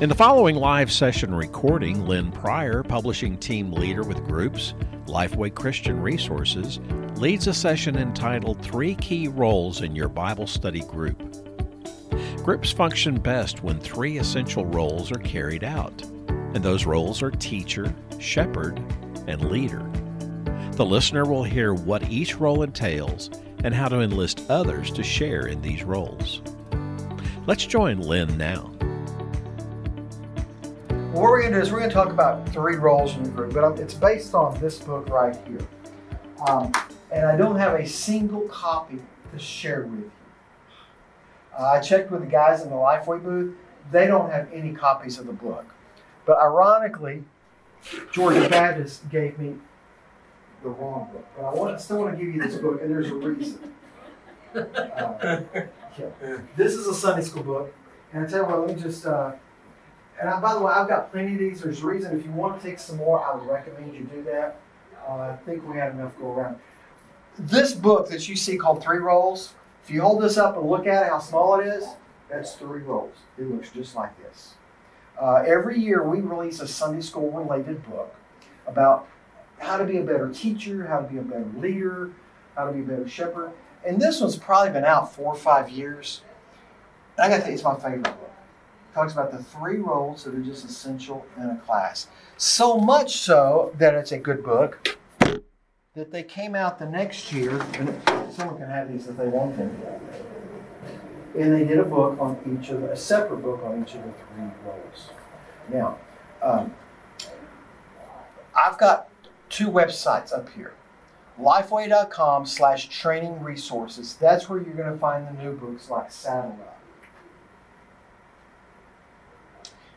In the following live session recording, Lynn Pryor, publishing team leader with groups, Lifeway Christian Resources, leads a session entitled Three Key Roles in Your Bible Study Group. Groups function best when three essential roles are carried out, and those roles are teacher, shepherd, and leader. The listener will hear what each role entails and how to enlist others to share in these roles. Let's join Lynn now. What we're going to do is we're going to talk about three roles in the group, but it's based on this book right here. Um, and I don't have a single copy to share with you. Uh, I checked with the guys in the Lifeway booth. They don't have any copies of the book. But ironically, Georgia Baptist gave me the wrong book. But I want, still want to give you this book, and there's a reason. Uh, yeah. This is a Sunday school book. And I tell you what, let me just, uh, and I, by the way, I've got plenty of these. There's a reason. If you want to take some more, I would recommend you do that. Uh, I think we had enough go around. This book that you see called Three Roles, if you hold this up and look at it, how small it is, that's three rolls. It looks just like this. Uh, every year we release a Sunday school related book about how to be a better teacher, how to be a better leader, how to be a better shepherd. And this one's probably been out four or five years. And I got to tell you, it's my favorite talks about the three roles that are just essential in a class. So much so that it's a good book that they came out the next year, and someone can have these if they want them. And they did a book on each of the, a separate book on each of the three roles. Now, um, I've got two websites up here. Lifeway.com slash training resources. That's where you're going to find the new books like Saddle Up.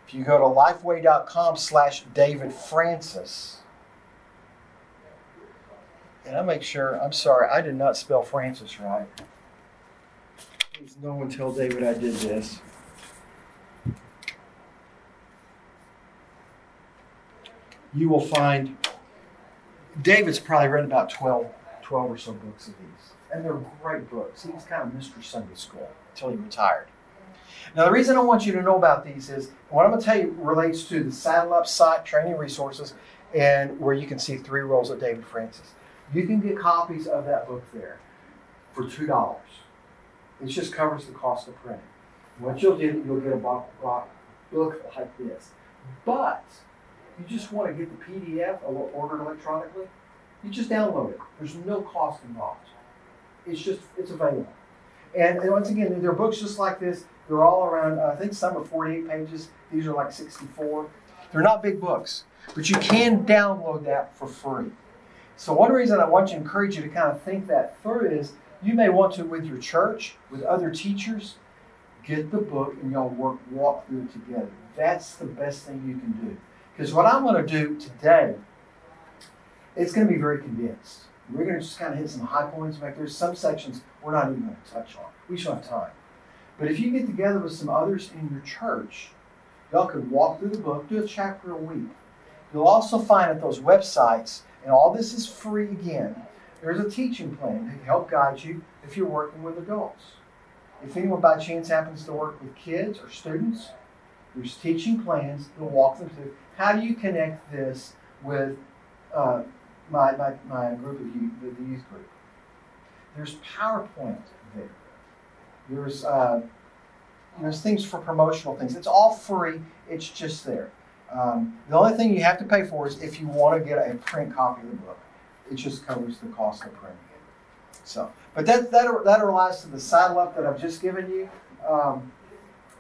If you go to lifeway.com slash David Francis, and I make sure, I'm sorry, I did not spell Francis right. Please, no one tell David I did this. You will find David's probably written about 12, 12 or so books of these. And they're great books. He's kind of Mr. Sunday School until he retired. Now, the reason I want you to know about these is what I'm going to tell you relates to the Saddle Up site, training resources, and where you can see three roles of David Francis. You can get copies of that book there for $2. It just covers the cost of printing. What you'll do, you'll get a book, book like this. But you just want to get the PDF ordered electronically, you just download it. There's no cost involved. It's just, it's available. And, and once again, there are books just like this. They're all around, I think some are 48 pages. These are like 64. They're not big books, but you can download that for free. So one reason I want to encourage you to kind of think that through is you may want to with your church, with other teachers, get the book and y'all work walk through it together. That's the best thing you can do. Because what I'm going to do today, it's going to be very condensed. We're going to just kind of hit some high points. In fact, there's some sections we're not even going to touch on. We should have time. But if you get together with some others in your church, y'all could walk through the book, do a chapter a week. You'll also find at those websites, and all this is free again, there's a teaching plan to help guide you if you're working with adults. If anyone by chance happens to work with kids or students, there's teaching plans that will walk them through how do you connect this with uh, my, my, my group of youth, the youth group? There's PowerPoint there. There's uh, there's things for promotional things. It's all free. It's just there. Um, the only thing you have to pay for is if you want to get a print copy of the book. It just covers the cost of printing it. So, but that that that relies to the saddle up that I've just given you, um,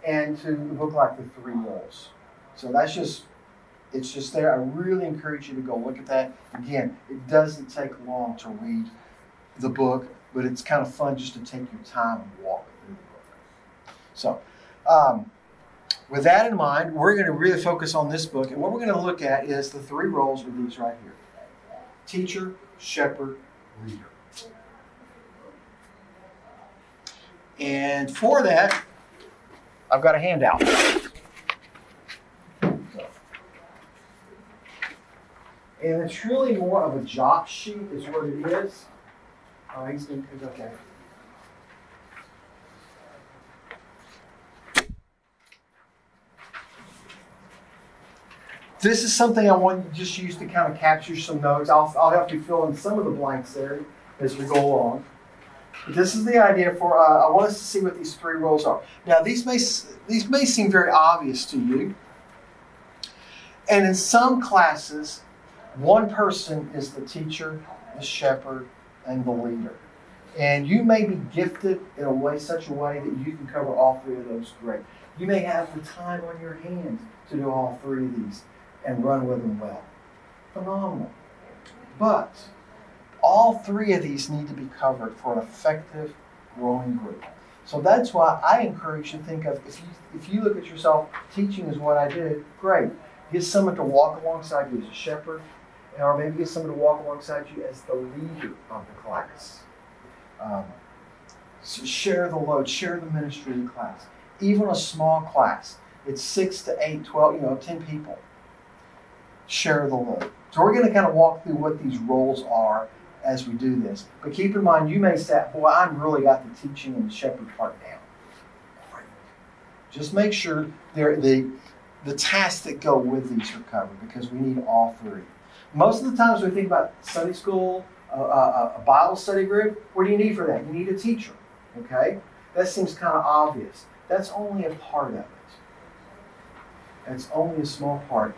and to the book like the three roles. So that's just it's just there. I really encourage you to go look at that. Again, it doesn't take long to read the book, but it's kind of fun just to take your time and walk. So, um, with that in mind, we're going to really focus on this book, and what we're going to look at is the three roles of these right here teacher, shepherd, leader. And for that, I've got a handout. And it's really more of a job sheet, is what it is. Oh, he's, he's okay. This is something I want to just use to kind of capture some notes. I'll, I'll help you fill in some of the blanks there as we go along. But this is the idea for, uh, I want us to see what these three roles are. Now, these may, these may seem very obvious to you. And in some classes, one person is the teacher, the shepherd, and the leader. And you may be gifted in a way, such a way that you can cover all three of those great. You may have the time on your hands to do all three of these and run with them well. Phenomenal. But all three of these need to be covered for an effective growing group. So that's why I encourage you to think of if you if you look at yourself, teaching is what I did, great. Get someone to walk alongside you as a shepherd, or maybe get someone to walk alongside you as the leader of the class. Um, so share the load, share the ministry the class. Even a small class, it's six to eight, 12, you know, 10 people. Share the load. So we're going to kind of walk through what these roles are as we do this. But keep in mind, you may say, boy, I've really got the teaching and the shepherd part down. Great. Just make sure the, the tasks that go with these are covered because we need all three. Most of the times we think about Sunday school, a, a, a Bible study group, what do you need for that? You need a teacher. Okay? That seems kind of obvious. That's only a part of it. That's only a small part.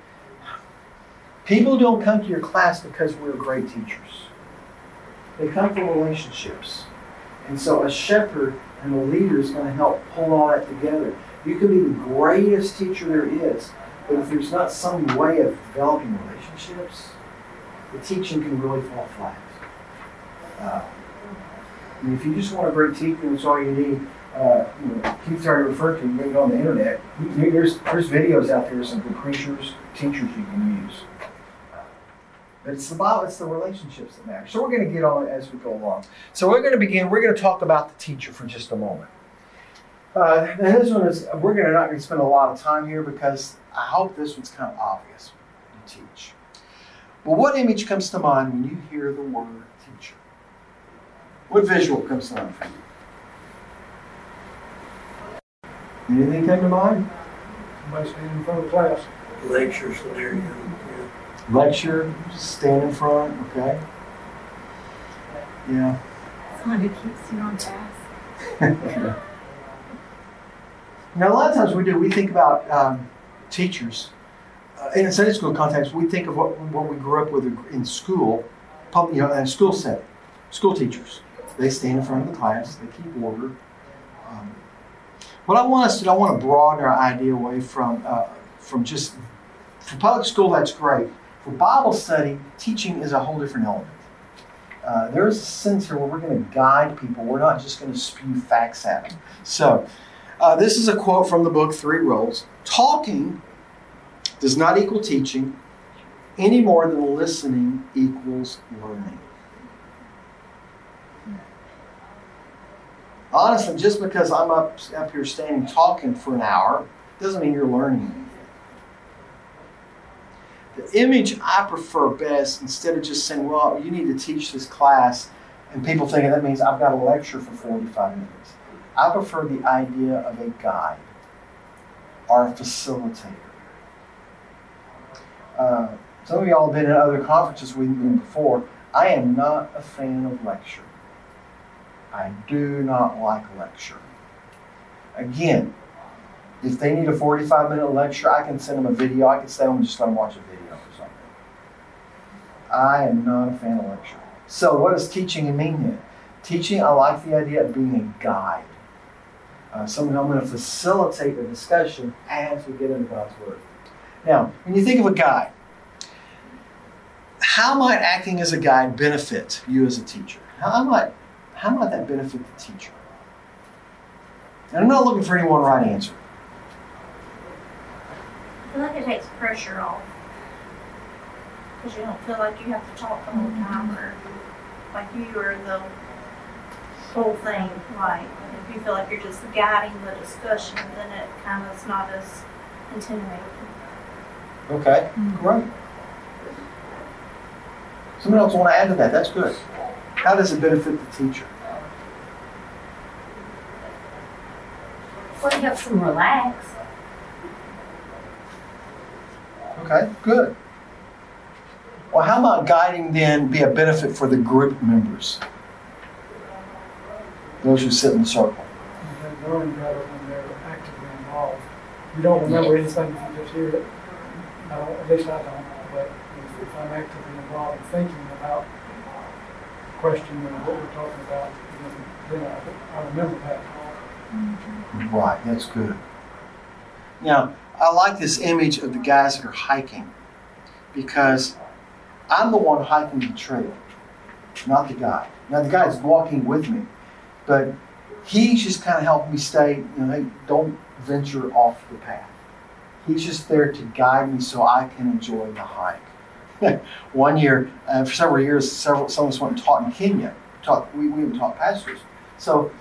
People don't come to your class because we're great teachers. They come from relationships. And so a shepherd and a leader is going to help pull all that together. You can be the greatest teacher there is, but if there's not some way of developing relationships, the teaching can really fall flat. Uh, if you just want a great teacher, that's all you need. Uh, you know, Keith's already referred to, you can go on the internet. There's, there's videos out there, of some good preachers, teachers you can use. But it's about it's the relationships that matter. So we're going to get on as we go along. So we're going to begin, we're going to talk about the teacher for just a moment. Uh, and this one is, we're going to not going to spend a lot of time here because I hope this one's kind of obvious to teach. But what image comes to mind when you hear the word teacher? What visual comes to mind for you? Anything come to mind? Somebody standing in front of the class. Lecture scenario lecture, stand in front, okay? Yeah. Someone who keeps you on task. now, a lot of times we do, we think about um, teachers. Uh, in a Sunday school context, we think of what, what we grew up with in school, public, you know, in a school setting. School teachers. They stand in front of the class, they keep order. Um, what I want us to do, I want to broaden our idea away from, uh, from just, for public school, that's great. For Bible study, teaching is a whole different element. Uh, there's a sense here where we're going to guide people. We're not just going to spew facts at them. So, uh, this is a quote from the book Three Roles. Talking does not equal teaching any more than listening equals learning. Honestly, just because I'm up, up here standing talking for an hour doesn't mean you're learning the image I prefer best, instead of just saying, well, you need to teach this class, and people thinking that means I've got a lecture for 45 minutes. I prefer the idea of a guide or a facilitator. Uh, some of y'all have been in other conferences we've been before. I am not a fan of lecture. I do not like lecture. Again, if they need a 45 minute lecture, I can send them a video. I can home and just let them watch a video. I am not a fan of lecture. So, what does teaching mean then? Teaching, I like the idea of being a guide. Uh, someone I'm going to facilitate the discussion as we get into God's Word. Now, when you think of a guide, how might acting as a guide benefit you as a teacher? How might, how might that benefit the teacher? And I'm not looking for any one right answer. I feel like it takes pressure off because you don't feel like you have to talk the whole time or like you are the whole thing. Like if you feel like you're just guiding the discussion, then it kind of is not as intimidating. Okay, mm-hmm. great. Someone else want to add to that? That's good. How does it benefit the teacher? Well, it helps them relax. Okay, good. Well, how about guiding then be a benefit for the group members? Those who sit in the circle. And they better when they're actively involved. You don't remember anything if you just hear it. No, at least I don't. But if, if I'm actively involved in thinking about the question or what we're talking about, then, then I, I remember that. Right, that's good. Now, I like this image of the guys that are hiking because I'm the one hiking the trail, not the guy. Now, the guy's walking with me, but he's just kind of helping me stay, you know, hey, don't venture off the path. He's just there to guide me so I can enjoy the hike. one year, uh, for several years, several some of us went and taught in Kenya. Taught, we, we even taught pastors. So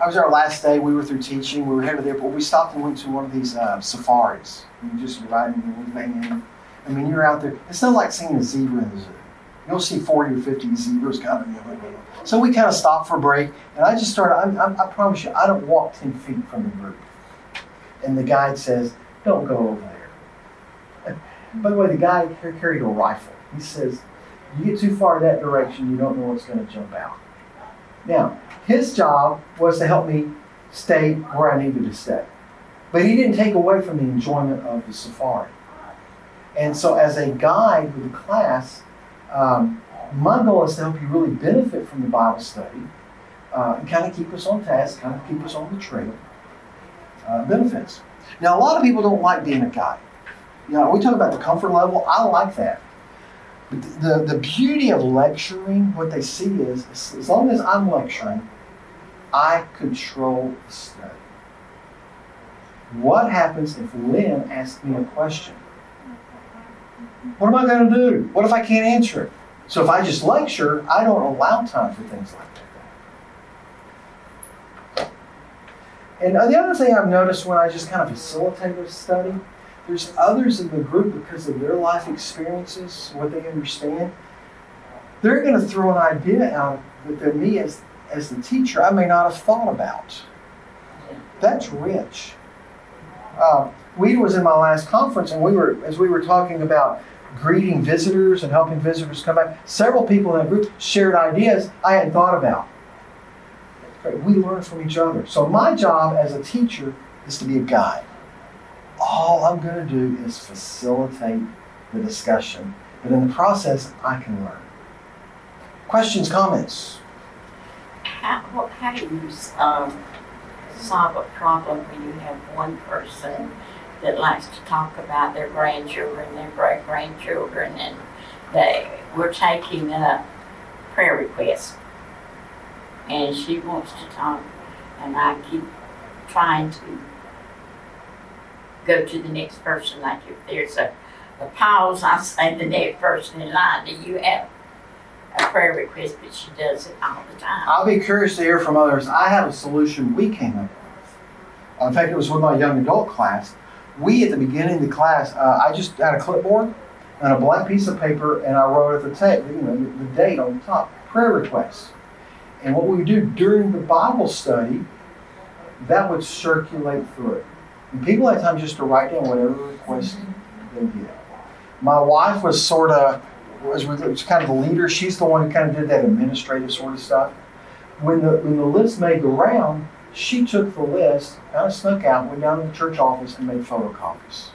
I was our last day. We were through teaching. We were headed to the airport. We stopped and went to one of these uh, safaris. You just riding and I mean, you're out there. It's not like seeing a zebra in the zoo. You'll see 40 or 50 zebras coming. So we kind of stopped for a break, and I just started. I, I, I promise you, I don't walk 10 feet from the group. And the guide says, "Don't go over there." By the way, the guy carried a rifle. He says, "You get too far that direction, you don't know what's going to jump out." Now, his job was to help me stay where I needed to stay. But he didn't take away from the enjoyment of the safari. And so, as a guide with the class, um, my goal is to help you really benefit from the Bible study uh, and kind of keep us on task, kind of keep us on the trail. Uh, benefits. Now, a lot of people don't like being a guide. You know, we talk about the comfort level. I like that. But the, the beauty of lecturing, what they see is, as long as I'm lecturing, I control the study. What happens if Lynn asks me a question? What am I going to do? What if I can't answer it? So if I just lecture, I don't allow time for things like that. And the other thing I've noticed when I just kind of facilitate a study, there's others in the group because of their life experiences, what they understand. They're going to throw an idea out that me as, as the teacher I may not have thought about. That's rich. Uh, we was in my last conference, and we were as we were talking about greeting visitors and helping visitors come back. Several people in that group shared ideas I hadn't thought about. We learn from each other. So my job as a teacher is to be a guide. All I'm going to do is facilitate the discussion, but in the process, I can learn. Questions, comments? How, how do you um, solve a problem when you have one person that likes to talk about their grandchildren, their great grandchildren, and they we're taking a prayer request, and she wants to talk, and I keep trying to go to the next person. Like if there's a, a pause, I say the next person in line. Do you have a prayer request? But she does it all the time. I'll be curious to hear from others. I have a solution we came up with. in fact, it was with my young adult class we at the beginning of the class, uh, I just had a clipboard and a blank piece of paper, and I wrote at the tape, you know, the, the date on the top, prayer requests. And what we would do during the Bible study, that would circulate through. It. And people had time just to write down whatever request they did. My wife was sort of was, was kind of the leader. She's the one who kind of did that administrative sort of stuff. When the when the list made the round, she took the list, kind of snuck out, went down to the church office and made photocopies.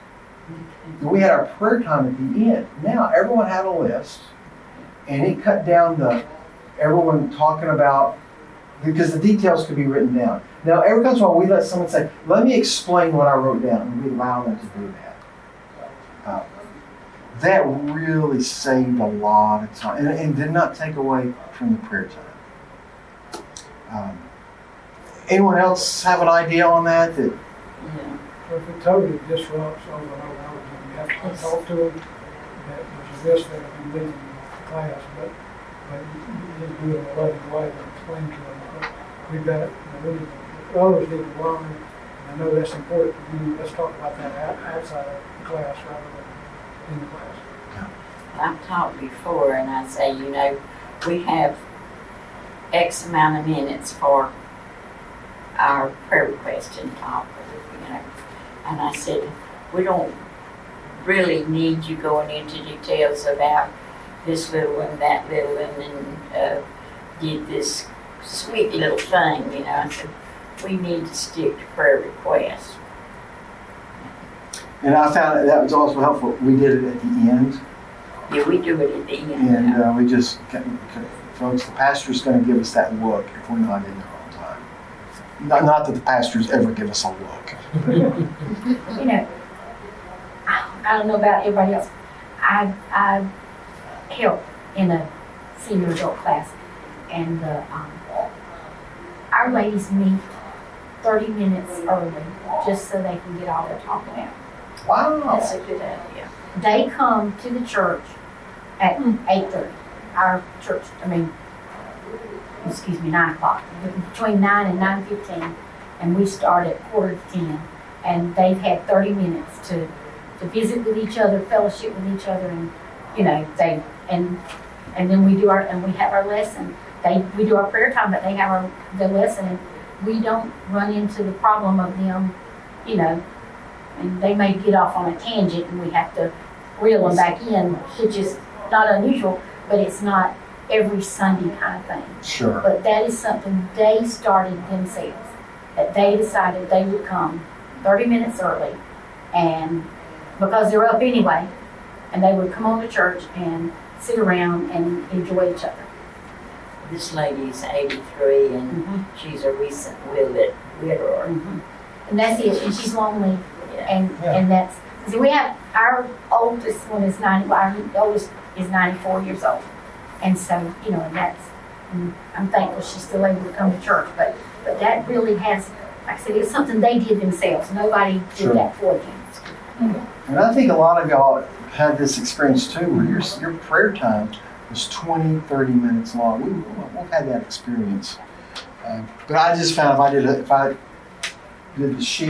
We had our prayer time at the end. Now everyone had a list, and it cut down the everyone talking about because the details could be written down. Now every once in a while we let someone say, "Let me explain what I wrote down," and we allow them to do that. Uh, that really saved a lot of time and, and, did not take away from the prayer time. Um, Anyone else have an idea on that? That yeah. if it totally disrupts over and over and over again, you have to talk to them. That there's a risk that if you leave the class, but but you, you do it in a loving way to explain to them. But we've got you know, we, others need to learn. And I know that's important for you. Let's talk about that outside of the class rather than in the class. I've taught before, and I say, you know, we have X amount of minutes for our prayer request and talk, you know. And I said, we don't really need you going into details about this little and that little and uh, did this sweet little thing, you know. I said, we need to stick to prayer requests. And I found that, that was also helpful. We did it at the end, Yeah, we do it at the end. and uh, we just, folks, the pastor's going to give us that look if we're not in there on time. Not, not that the pastors ever give us a look. you know, I, I don't know about everybody else. I, I help in a senior adult class, and the, um, our ladies meet 30 minutes early just so they can get all their talking out. Wow. That's a good idea. They come to the church at 8:30. Our church, I mean, excuse me, 9 o'clock. Between 9 and 9:15, and we start at quarter to 10. And they've had 30 minutes to to visit with each other, fellowship with each other, and you know they and and then we do our and we have our lesson. They we do our prayer time, but they have our the lesson, and we don't run into the problem of them, you know. And they may get off on a tangent, and we have to reel them back in, which is not unusual, but it's not every Sunday kind of thing. Sure. But that is something they started themselves. That they decided they would come 30 minutes early and because they're up anyway, and they would come on to church and sit around and enjoy each other. This lady's 83 and Mhm. she's a recent widowed. widower. And that's it. And she's lonely, Yeah. and Yeah. and that's see, we have our oldest one is 90. Our oldest is 94 years old, and so you know, and that's. And I'm thankful she's still able to come to church, but but that really has, like I said, it's something they did themselves. Nobody did Sure. that for them. And I think a lot of y'all had this experience too, where your, your prayer time was 20, 30 minutes long. We, we've had that experience. Uh, but I just found if I did a, if I did the sheet,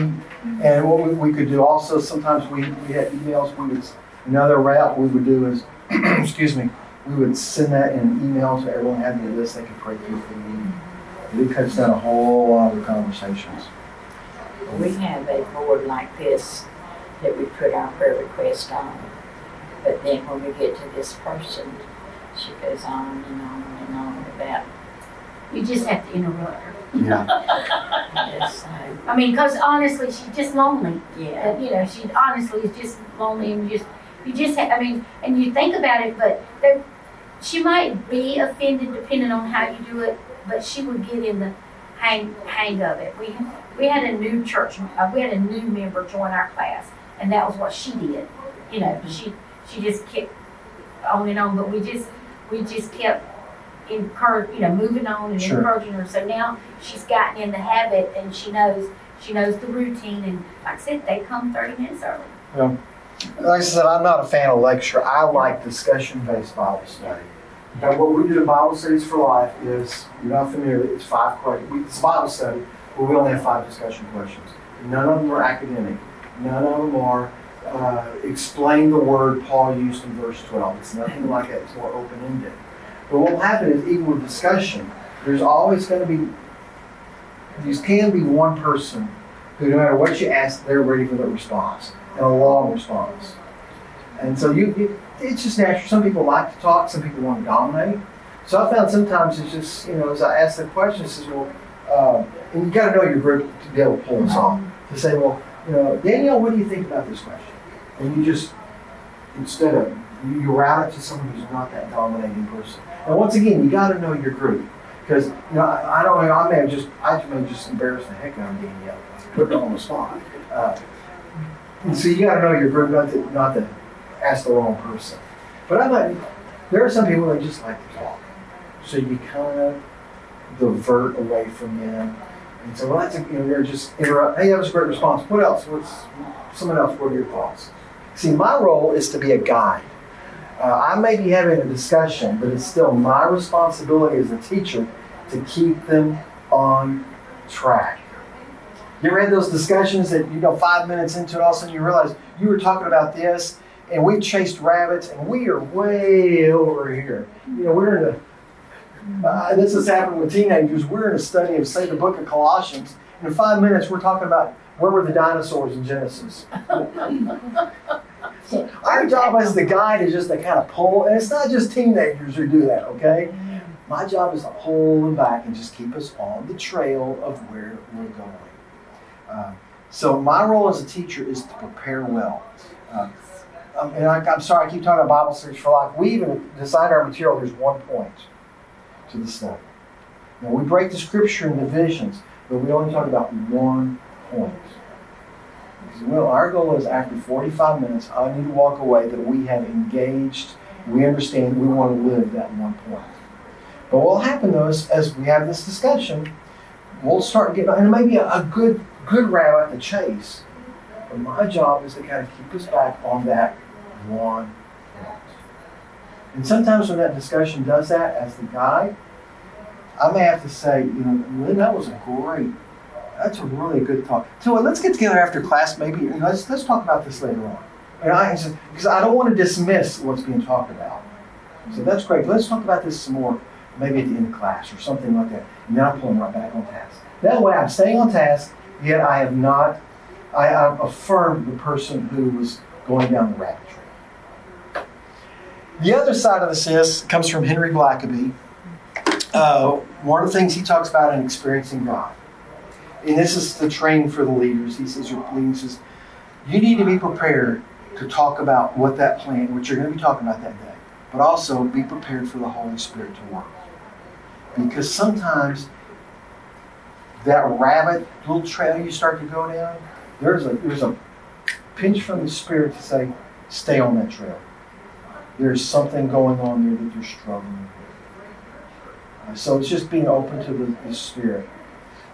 and what we, we could do also, sometimes we, we had emails, we would, another route we would do is, excuse me, we would send that in an email so everyone had the list they could pray through for the meeting. It cuts down a whole lot of conversations. We have a board like this that we put our prayer request on. But then when we get to this person, she goes on and on and on about You just have to interrupt her. Yeah. this. So, I mean, because honestly, she's just lonely. yeah. You know, she honestly is just lonely, and just, you just, ha- I mean, and you think about it, but there, she might be offended depending on how you do it, but she would get in the hang hang of it. We we had a new church, uh, we had a new member join our class, and that was what she did. You know, she she just kept on and on, but we just we just kept encourage, you know, moving on and Sure. encouraging her. So now she's gotten in the habit, and she knows she knows the routine. And like I said, they come thirty minutes early. Like I said, I'm not a fan of lecture. I like discussion-based Bible study. And what we do in Bible Studies for Life is, you're not familiar, it's five questions. It's a Bible study, but we only have five discussion questions. None of them are academic. None of them are uh, explain the word Paul used in verse 12. It's nothing like that. It's more open-ended. But what will happen is, even with discussion, there's always going to be, there can be one person who, no matter what you ask, they're ready for the response a long response. And so you, you, it's just natural. Some people like to talk, some people want to dominate. So I found sometimes it's just, you know, as I ask the question, it says, well, uh, and you got to know your group to be able to pull this off. To say, well, you know, Danielle, what do you think about this question? And you just, instead of, you, you route it to someone who's not that dominating person. And once again, you got to know your group. Because, you know, I, I don't know, I may have just, I may have just embarrassed the heck out of Danielle, put her on the spot. Uh, and so you got to know your group, not to, not to ask the wrong person. But I'm there are some people that just like to talk. So you kind of divert away from them. And so, well, that's, a, you know, they're just interrupt. Hey, that was a great response. What else? What's someone else? What are your thoughts? See, my role is to be a guide. Uh, I may be having a discussion, but it's still my responsibility as a teacher to keep them on track. You had those discussions that, you know, five minutes into it, all of a sudden you realize you were talking about this, and we chased rabbits, and we are way over here. You know, we're in a, uh, this has happened with teenagers. We're in a study of, say, the book of Colossians. and In five minutes, we're talking about where were the dinosaurs in Genesis. so Our job as the guide is just to kind of pull, and it's not just teenagers who do that, okay? My job is to pull them back and just keep us on the trail of where we're going. Uh, so my role as a teacher is to prepare well. Uh, um, and I, am sorry, I keep talking about Bible Studies for Life. We even designed our material. There's one point to the study. Now we break the scripture in divisions, but we only talk about one point. Because Well, our goal is after 45 minutes, I need to walk away that we have engaged, we understand, we want to live that one point. But what will happen though is, as we have this discussion, we'll start getting, and it may be a good, good route at the chase. But my job is to kind of keep us back on that one point. And sometimes when that discussion does that, as the guide, I may have to say, you know, Lynn, that was a great, that's a really good talk. So let's get together after class, maybe, let's let's talk about this later on. And I because I don't want to dismiss what's being talked about. So that's great. Let's talk about this some more, maybe at the end of class or something like that. And then I'm pulling right back on task. That way, I'm staying on task, yet I have not, I have affirmed the person who was going down the rabbit trail. The other side of this is comes from Henry Blackaby. Uh, one of the things he talks about in experiencing God, and this is the training for the leaders. He says, "Your leaders says, you need to be prepared to talk about what that plan, what you're going to be talking about that day, but also be prepared for the Holy Spirit to work, because sometimes that rabbit little trail you start to go down, there's a there's a pinch from the Spirit to say, stay on that trail. There's something going on there that you're struggling with. So it's just being open to the, the Spirit.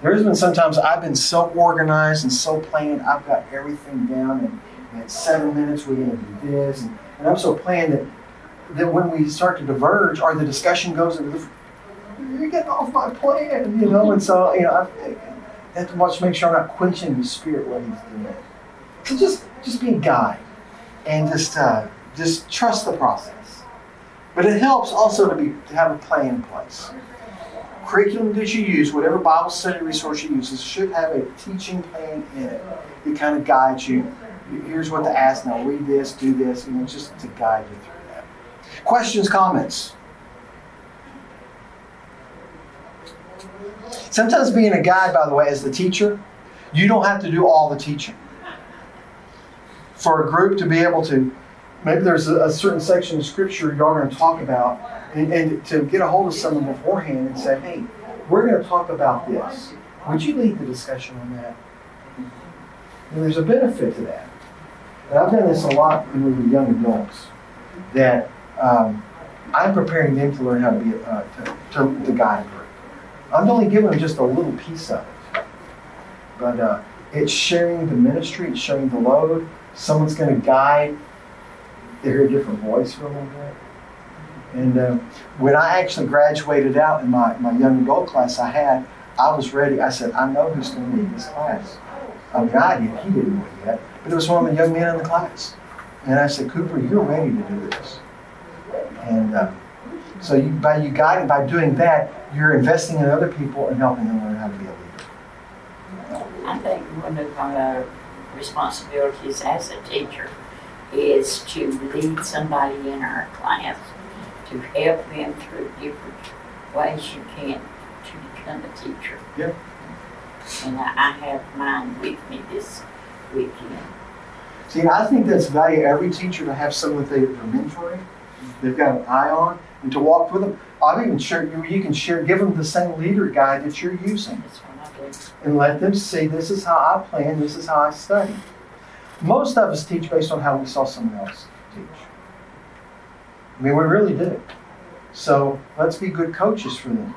There's been sometimes I've been so organized and so planned, I've got everything down, and, and at seven minutes we're going to do this, and, and I'm so planned that that when we start to diverge or the discussion goes into you're getting off my plan, you know, and so you know I have to watch make sure I'm not quenching the spirit what he's doing. it. So just just be a guide and just uh, just trust the process. But it helps also to be to have a plan in place curriculum that you use, whatever Bible study resource you use, should have a teaching plan in it that kind of guides you. Here's what to ask now. Read this, do this, you know, just to guide you through that. Questions, comments? Sometimes being a guide, by the way, as the teacher, you don't have to do all the teaching. For a group to be able to, maybe there's a, a certain section of scripture y'all are going to talk about, and, and to get a hold of someone beforehand and say, hey, we're going to talk about this. Would you lead the discussion on that? And there's a benefit to that. And I've done this a lot when we were young adults, that um, I'm preparing them to learn how to be uh, to, to, to guide a group. I'm only giving them just a little piece of it. But uh, it's sharing the ministry, it's sharing the load. Someone's going to guide. They hear a different voice for a little bit. And uh, when I actually graduated out in my, my young adult class I had, I was ready. I said, I know who's going to lead this class. I mean, I. He didn't know it yet. But it was one of the young men in the class. And I said, Cooper, you're ready to do this. And uh, so you, by you guiding, by doing that, you're investing in other people and helping them learn how to be a leader. I think one of our responsibilities as a teacher is to lead somebody in our class to help them through different ways you can to become a teacher. Yep. And I have mine with me this weekend. See, I think that's value every teacher to have someone that they're mentoring, they've got an eye on, and to walk with them. I've even share you can share, give them the same leader guide that you're using. That's what I do. And let them see this is how I plan, this is how I study. Most of us teach based on how we saw someone else teach. I mean, we really do. So let's be good coaches for them.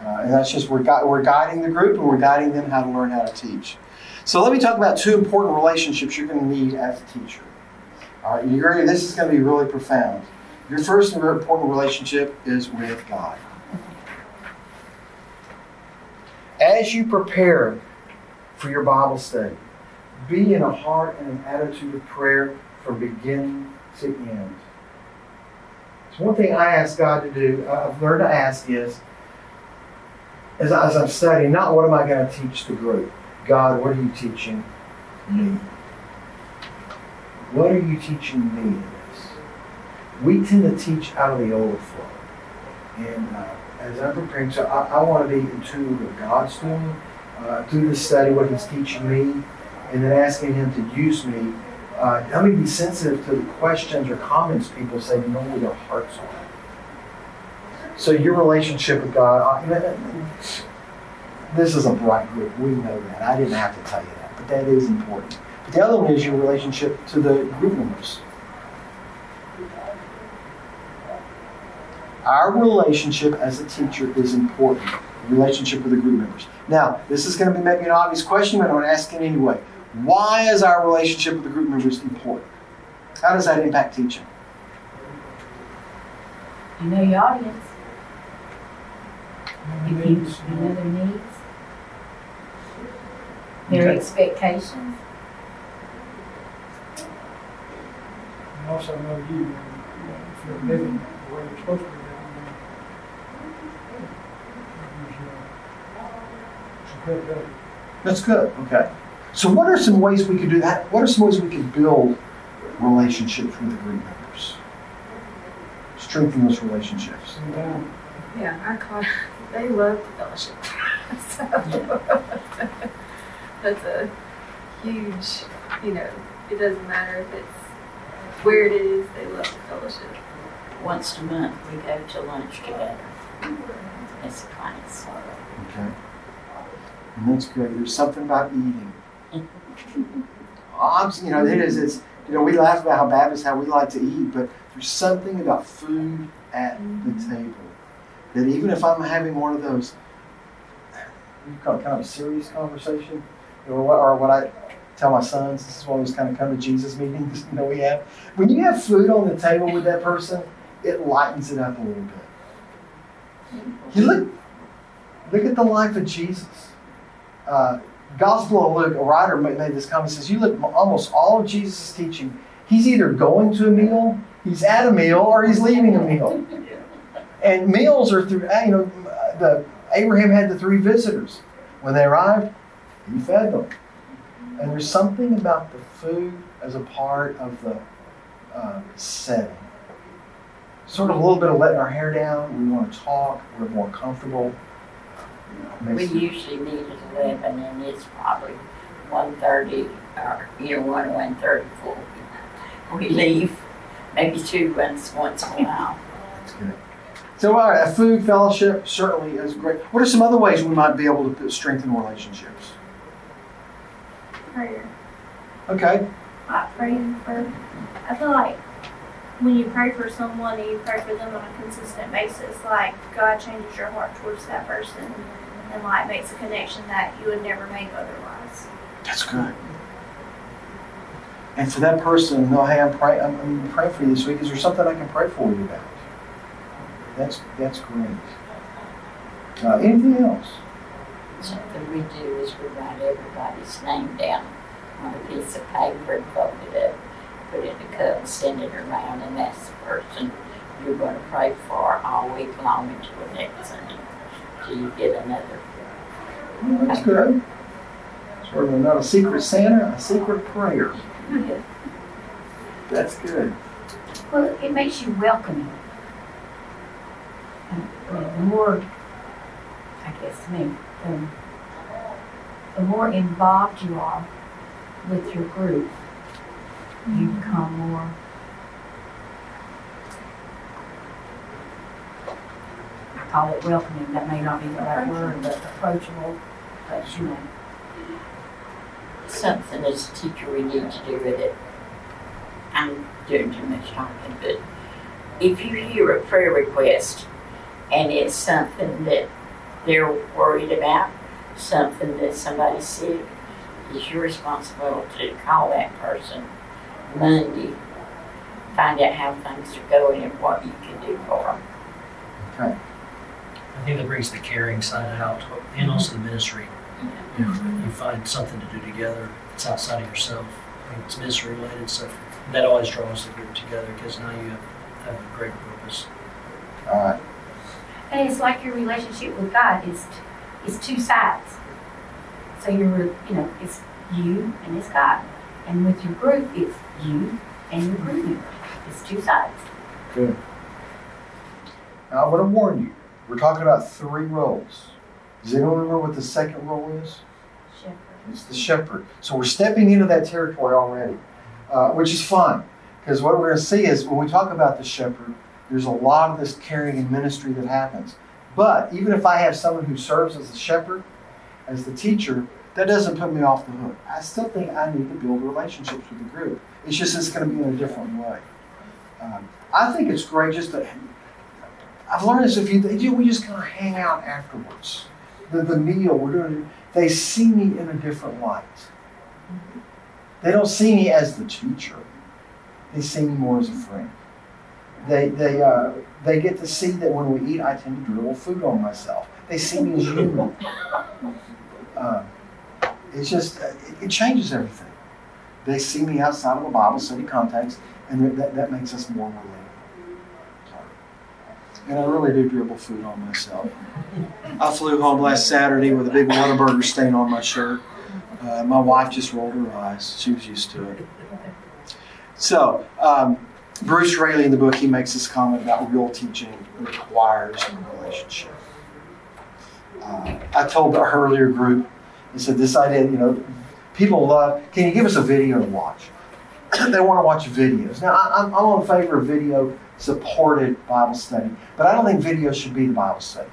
Uh, and that's just, we're, gu- we're guiding the group and we're guiding them how to learn how to teach. So let me talk about two important relationships you're going to need as a teacher. All right, you're, this is going to be really profound. Your first and very important relationship is with God. As you prepare for your Bible study, be in a heart and an attitude of prayer from beginning to end. So one thing I ask God to do, I've learned to ask is, as, as I'm studying, not what am I going to teach the group? God, what are you teaching me? What are you teaching me? We tend to teach out of the overflow. And uh, as I'm preparing, so I, I want to be in tune with God's doing uh, through this study, what He's teaching me, and then asking Him to use me. Uh, me be sensitive to the questions or comments people say to know where their hearts are. So your relationship with God, uh, this is a bright group. We know that. I didn't have to tell you that, but that is important. But the other one is your relationship to the group members. Our relationship as a teacher is important. The relationship with the group members. Now, this is going to be maybe an obvious question, but I'm going to ask it anyway. Why is our relationship with the group members important? How does that impact teaching? You know your audience. And You, you, know their needs, their Okay. expectations. And also know you, you know, if you're living the way you're supposed to be living, then there's, uh, some credibility. That's good. Okay. So, what are some ways we could do that? What are some ways we could build relationships with the group members? Strengthen those relationships. Sometimes Yeah, our class, they love the fellowship. so that's a huge, you know, it doesn't matter if it's where it is, they love the fellowship. Once a month, we go to lunch together as a class. Okay. And that's great. There's something about eating. You know, it is. It's you know, we laugh about how bad Baptists how we like to eat, but there's something about food at the mm-hmm. table that even if I'm having one of those, you call it kind of a serious conversation, or what, or what I tell my sons, this is one of those kind of come to Jesus meetings, you know, we have. When you have food on the table with that person, it lightens it up a little bit. You look, look at the life of Jesus. Uh, Gospel of Luke, a writer made this comment. He Says you look almost all of Jesus' teaching. He's either going to a meal, he's at a meal, or he's leaving a meal. And meals are through. You know, the Abraham had the three visitors. When they arrived, he fed them. And there's something about the food as a part of the uh, setting. Sort of a little bit of letting our hair down. We want to talk. We're more comfortable. We Makes- usually meet at eleven and it's probably one thirty or, you know, one, one thirty full. We leave maybe two once, once in a while. That's good. So, all right, a food fellowship certainly is great. What are some other ways we might be able to strengthen relationships? prayer. Okay. Like praying for, I feel like when you pray for someone and you pray for them on a consistent basis, like God changes your heart towards that person and like makes a connection that you would never make otherwise. That's good. And for that person, no, hey, I'm praying. I'm, I'm praying for you this week. Is there something I can pray for you about? That's that's great. Uh, anything else? Something we do is we write everybody's name down on a piece of paper and fold it up, put it in a cup, send it around, and that's the person you're going to pray for all week long until next Sunday. You get another. Well, that's good. Sort of not a secret Santa, a secret prayer. That's good. Well, it makes you welcoming. And, the more, I guess, to me, the, the more involved you are with your group, you mm-hmm. become more. Call it welcoming. That may not be the right word, but approachable. But you know, Something as a teacher we need to do with it. I'm doing too much talking, but if you hear a prayer request and it's something that they're worried about, something that somebody's sick, it's your responsibility to call that person Monday, find out how things are going and what you can do for them. Okay. I think that brings the caring side out and also the ministry. You, know, you find something to do together. It's outside of yourself. I think it's ministry related stuff. That always draws the group together because now you have, have a greater purpose. All right. And it's like your relationship with God is is two sides. So you're, you know, it's you and it's God. And with your group, it's you and your group. It's two sides. Good. Now, I want to warn you. We're talking about three roles. Does anyone remember what the second role is? Shepherd. It's the shepherd. So we're stepping into that territory already, uh, which is fun. Because what we're going to see is when we talk about the shepherd, there's a lot of this caring and ministry that happens. But even if I have someone who serves as the shepherd, as the teacher, that doesn't put me off the hook. I still think I need to build relationships with the group. It's just it's going to be in a different way. Um, I think it's great just to. I've learned this. If you, we just kind of hang out afterwards. The, the meal we're doing, they see me in a different light. They don't see me as the teacher. They see me more as a friend. They they uh, they get to see that when we eat, I tend to dribble food on myself. They see me as human. Uh, it's just it, it changes everything. They see me outside of a Bible study context, and that, that makes us more relatable. And I really do dribble food on myself. I flew home last Saturday with a big Whataburger stain on my shirt. Uh, my wife just rolled her eyes. She was used to it. So, um, Bruce Raley in the book, he makes this comment about real teaching requires a relationship. Uh, I told the earlier group, I said, this idea, you know, people love, can you give us a video to watch? they want to watch videos. Now, I, I'm, I'm in favor of video supported Bible study. But I don't think video should be the Bible study.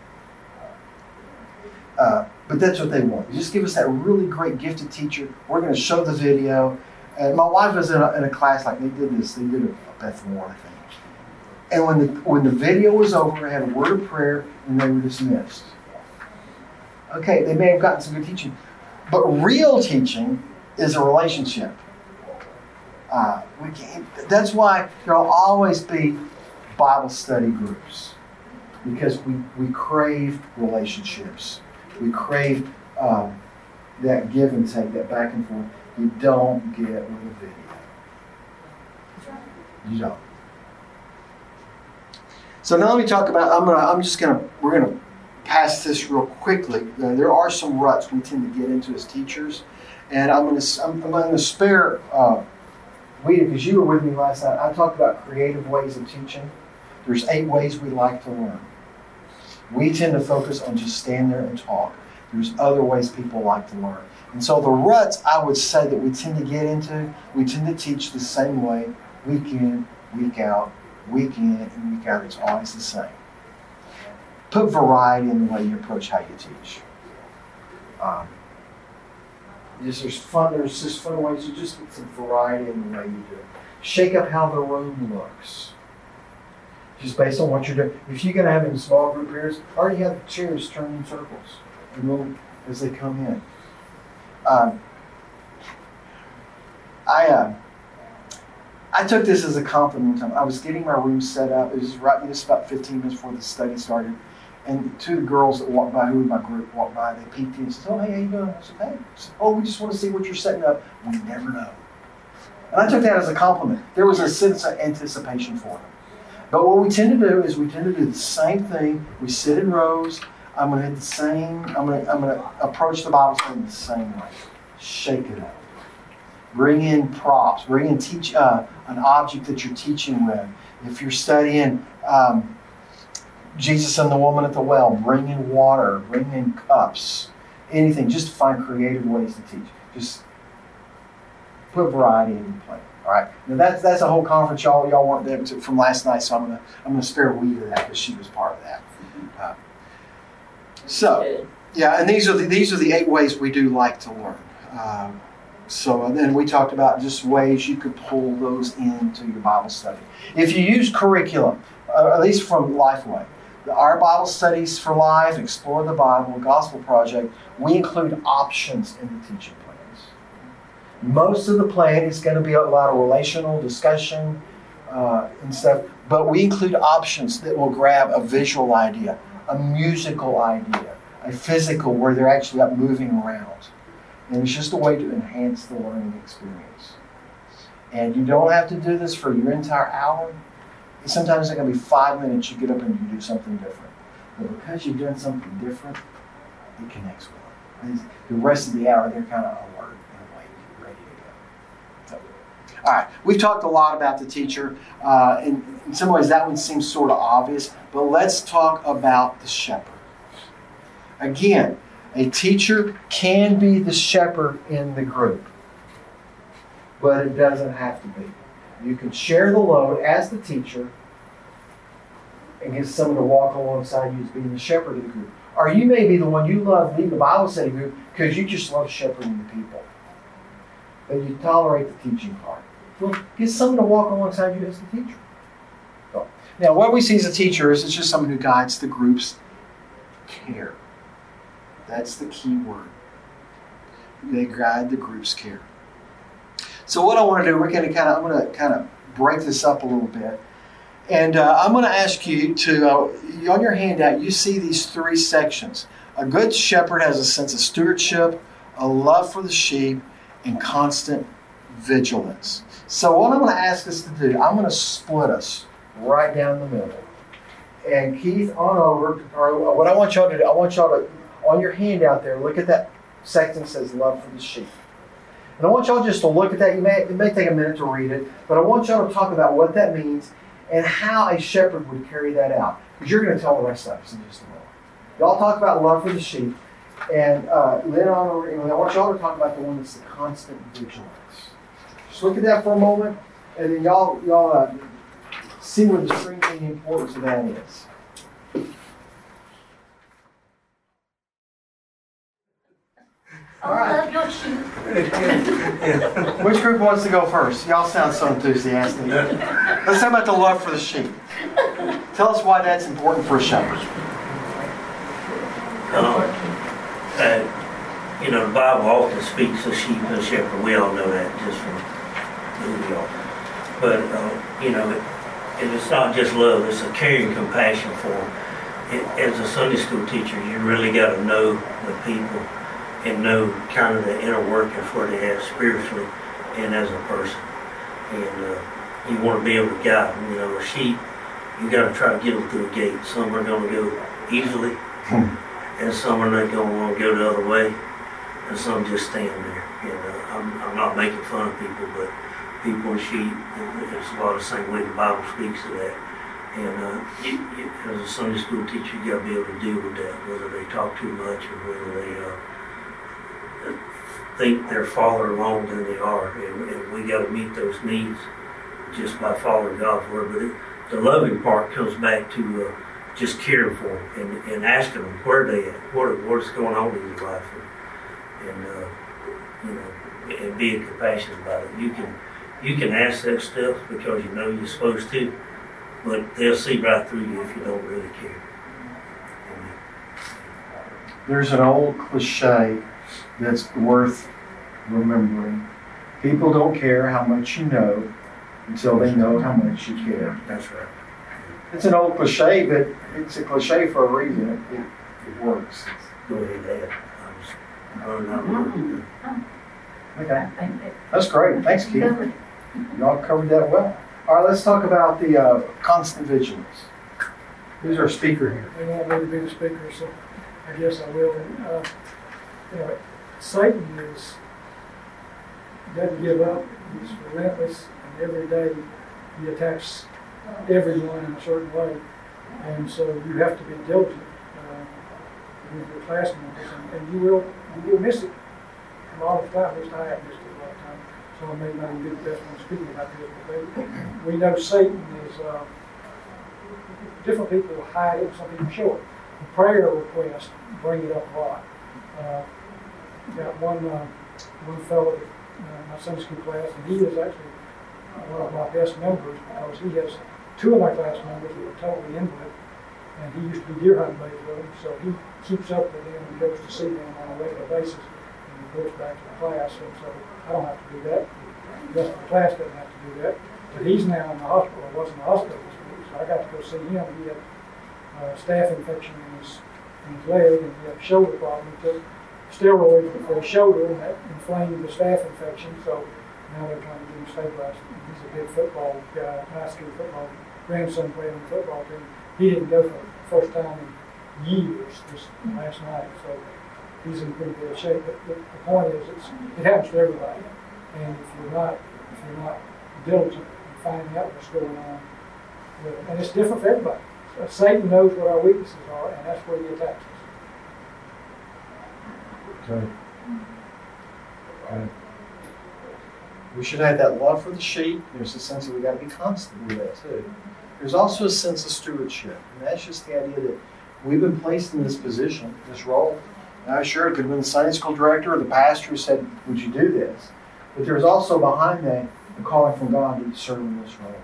Uh, but that's what they want. You just give us that really great gifted teacher. We're going to show the video. And my wife was in a, in a class like they did this. They did a, Beth Moore, I think. And when the when the video was over, I had a word of prayer, and they were dismissed. Okay, they may have gotten some good teaching, but real teaching is a relationship. Uh, we can't, that's why there'll always be Bible study groups because we, we crave relationships. We crave um, that give and take, that back and forth. You don't get with a video. You don't. So now let me talk about. I'm gonna. I'm just gonna. We're gonna pass this real quickly. Uh, there are some ruts we tend to get into as teachers, and I'm gonna. I'm, I'm gonna spare uh, Weta because you were with me last night. I talked about creative ways of teaching. There's eight ways we like to learn. We tend to focus on just stand there and talk. There's other ways people like to learn. And so the ruts I would say that we tend to get into, we tend to teach the same way week in, week out, week in, and week out. It's always the same. Put variety in the way you approach how you teach. Um, there's fun. There's just fun ways to just get some variety in the way you do it. Shake up how the room looks just based on what you're doing. If you're going to have in small group areas, already have the chairs turn in circles and move as they come in. Um, I uh, I took this as a compliment. I was getting my room set up. It was right just about 15 minutes before the study started, and two girls that walked by, who were my group, walked by. They peeked in and said, "Oh, hey, how you doing?" I said, "Hey." Said, "Oh, we just want to see what you're setting up. We never know." And I took that as a compliment. There was a sense of anticipation for them. But what we tend to do is we tend to do the same thing. We sit in rows. I'm going to hit the same. I'm going to I'm going to approach the Bible study the same way. Shake it up. Bring in props. Bring in teach uh, an object that you're teaching with. If you're studying um, Jesus and the woman at the well, bring in water. Bring in cups. Anything. Just find creative ways to teach. Just put variety in your plan. All right. Now that's that's a whole conference y'all y'all weren't there to, from last night, so I'm gonna I'm gonna spare Weta that because she was part of that. Uh, so yeah, and these are the, these are the eight ways we do like to learn. Uh, so and then we talked about just ways you could pull those into your Bible study. If you use curriculum, uh, at least from Lifeway, our Bible studies for life, Explore the Bible, Gospel Project, we include options in the teaching plans. most of the plan is going to be a lot of relational discussion uh, and stuff, but we include options that will grab a visual idea, a musical idea, a physical where they're actually up moving around. And it's just a way to enhance the learning experience. And you don't have to do this for your entire hour. Sometimes it can be five minutes, you get up and you do something different. But because you're doing something different, it connects well. The rest of the hour, they're kind of alert and awake, ready to go. So, All right, we've talked a lot about the teacher. Uh, in, in some ways, that one seems sort of obvious, but let's talk about the shepherd. Again, a teacher can be the shepherd in the group, but it doesn't have to be. You can share the load as the teacher and get someone to walk alongside you as being the shepherd of the group. Or you may be the one you love leading the Bible study group because you just love shepherding the people. But you tolerate the teaching part. Well, get someone to walk alongside you as the teacher. So, now, what we see as a teacher is it's just someone who guides the group's care. That's the key word. They guide the group's care. So what I want to do, we're going to kind of, I'm going to kind of break this up a little bit. And uh, I'm going to ask you to, uh, on your handout, you see these three sections. A good shepherd has a sense of stewardship, a love for the sheep, and constant vigilance. So, what I'm going to ask us to do, I'm going to split us right down the middle. And Keith, on over, or what I want y'all to do, I want y'all to, on your handout there, look at that section that says love for the sheep. And I want y'all just to look at that. You may, it may take a minute to read it, but I want y'all to talk about what that means and how a shepherd would carry that out. Because you're going to tell the rest of us in just a moment. Y'all talk about love for the sheep, and uh, Lynn on and I want y'all to talk about the one that's the constant vigilance. Just look at that for a moment, and then y'all y'all uh, see what the strength and the importance of that is. All right. Love your sheep. Which group wants to go first? Y'all sound so enthusiastic. Let's talk about the love for the sheep. Tell us why that's important for a shepherd. Um, uh, you know, the Bible often speaks of sheep and shepherd. We all know that just from who we are. But, uh, you know, it, it's not just love, it's a caring compassion for them. It, as a Sunday school teacher, you really got to know the people and know kind of the inner workings where they at spiritually and as a person. And uh, you want to be able to guide them. You know, a sheep, you got to try to get them through a gate. Some are going to go easily, and some are not going to want to go the other way, and some just stand there. And uh, I'm, I'm not making fun of people, but people and sheep, it's a lot of the same way the Bible speaks to that. And uh, you, you, as a Sunday school teacher, you got to be able to deal with that, whether they talk too much or whether they uh, think they're farther along than they are, and, and we got to meet those needs just by following God's word. But it, the loving part comes back to uh, just caring for them and, and asking them where they at, what what's going on in your life, and, and uh, you know, and being compassionate about it. You can you can ask that stuff because you know you're supposed to, but they'll see right through you if you don't really care. There's an old cliche that's worth remembering. People don't care how much you know until they know how much you care. That's right. It's an old cliche, but it's a cliche for a reason. It, it, it works. Go ahead, Dad. I was learning. Okay, I think that that's great. Thanks, Keith. Y'all covered that well. All right, let's talk about the uh, constant vigilance. Who's our speaker here? They want me to be the speaker, so I guess I will. And, uh, you know, Satan is, doesn't give up. He's relentless, and every day he attacks everyone in a certain way. And so you have to be diligent uh, with your class members, and, and you will you will miss it a lot of time. At least I have missed it a lot of time. So I may not even be the best one speaking about this, but we know Satan is. Uh, different people hide it, some people show it. The prayer request bring it up a lot. Uh, got one uh, one fellow uh, in my Sunday school class, and he is actually one of my best members because he has two of my class members that are totally invalid, and he used to be deer hunting buddies with them, so he keeps up with them and goes to see them on a regular basis, and reports back to the class, and so I don't have to do that. The rest of the class doesn't have to do that. But he's now in the hospital, was in the hospital this week, so I got to go see him. He had uh, staph infection in his, in his leg, and he had a shoulder problem. He took steroids for his shoulder, and that inflamed the staph infection, so now they're trying to get him stabilized. He's a big football guy, high school football, grandson playing on the football team. He didn't go for the first time in years this last night, so he's in pretty good shape. But the, the point is, it happens to everybody. And if you're not, if you're not diligent in finding out what's going on. And it's different for everybody. Satan knows what our weaknesses are, and that's where he attacks us. Okay. Okay. We should have that love for the sheep. There's a sense that we got to be constant with that too. There's also a sense of stewardship, and that's just the idea that we've been placed in this position, this role. Now, sure, it could have been the Sunday school director or the pastor who said, "Would you do this?" But there's also behind that a calling from God to serve in this role.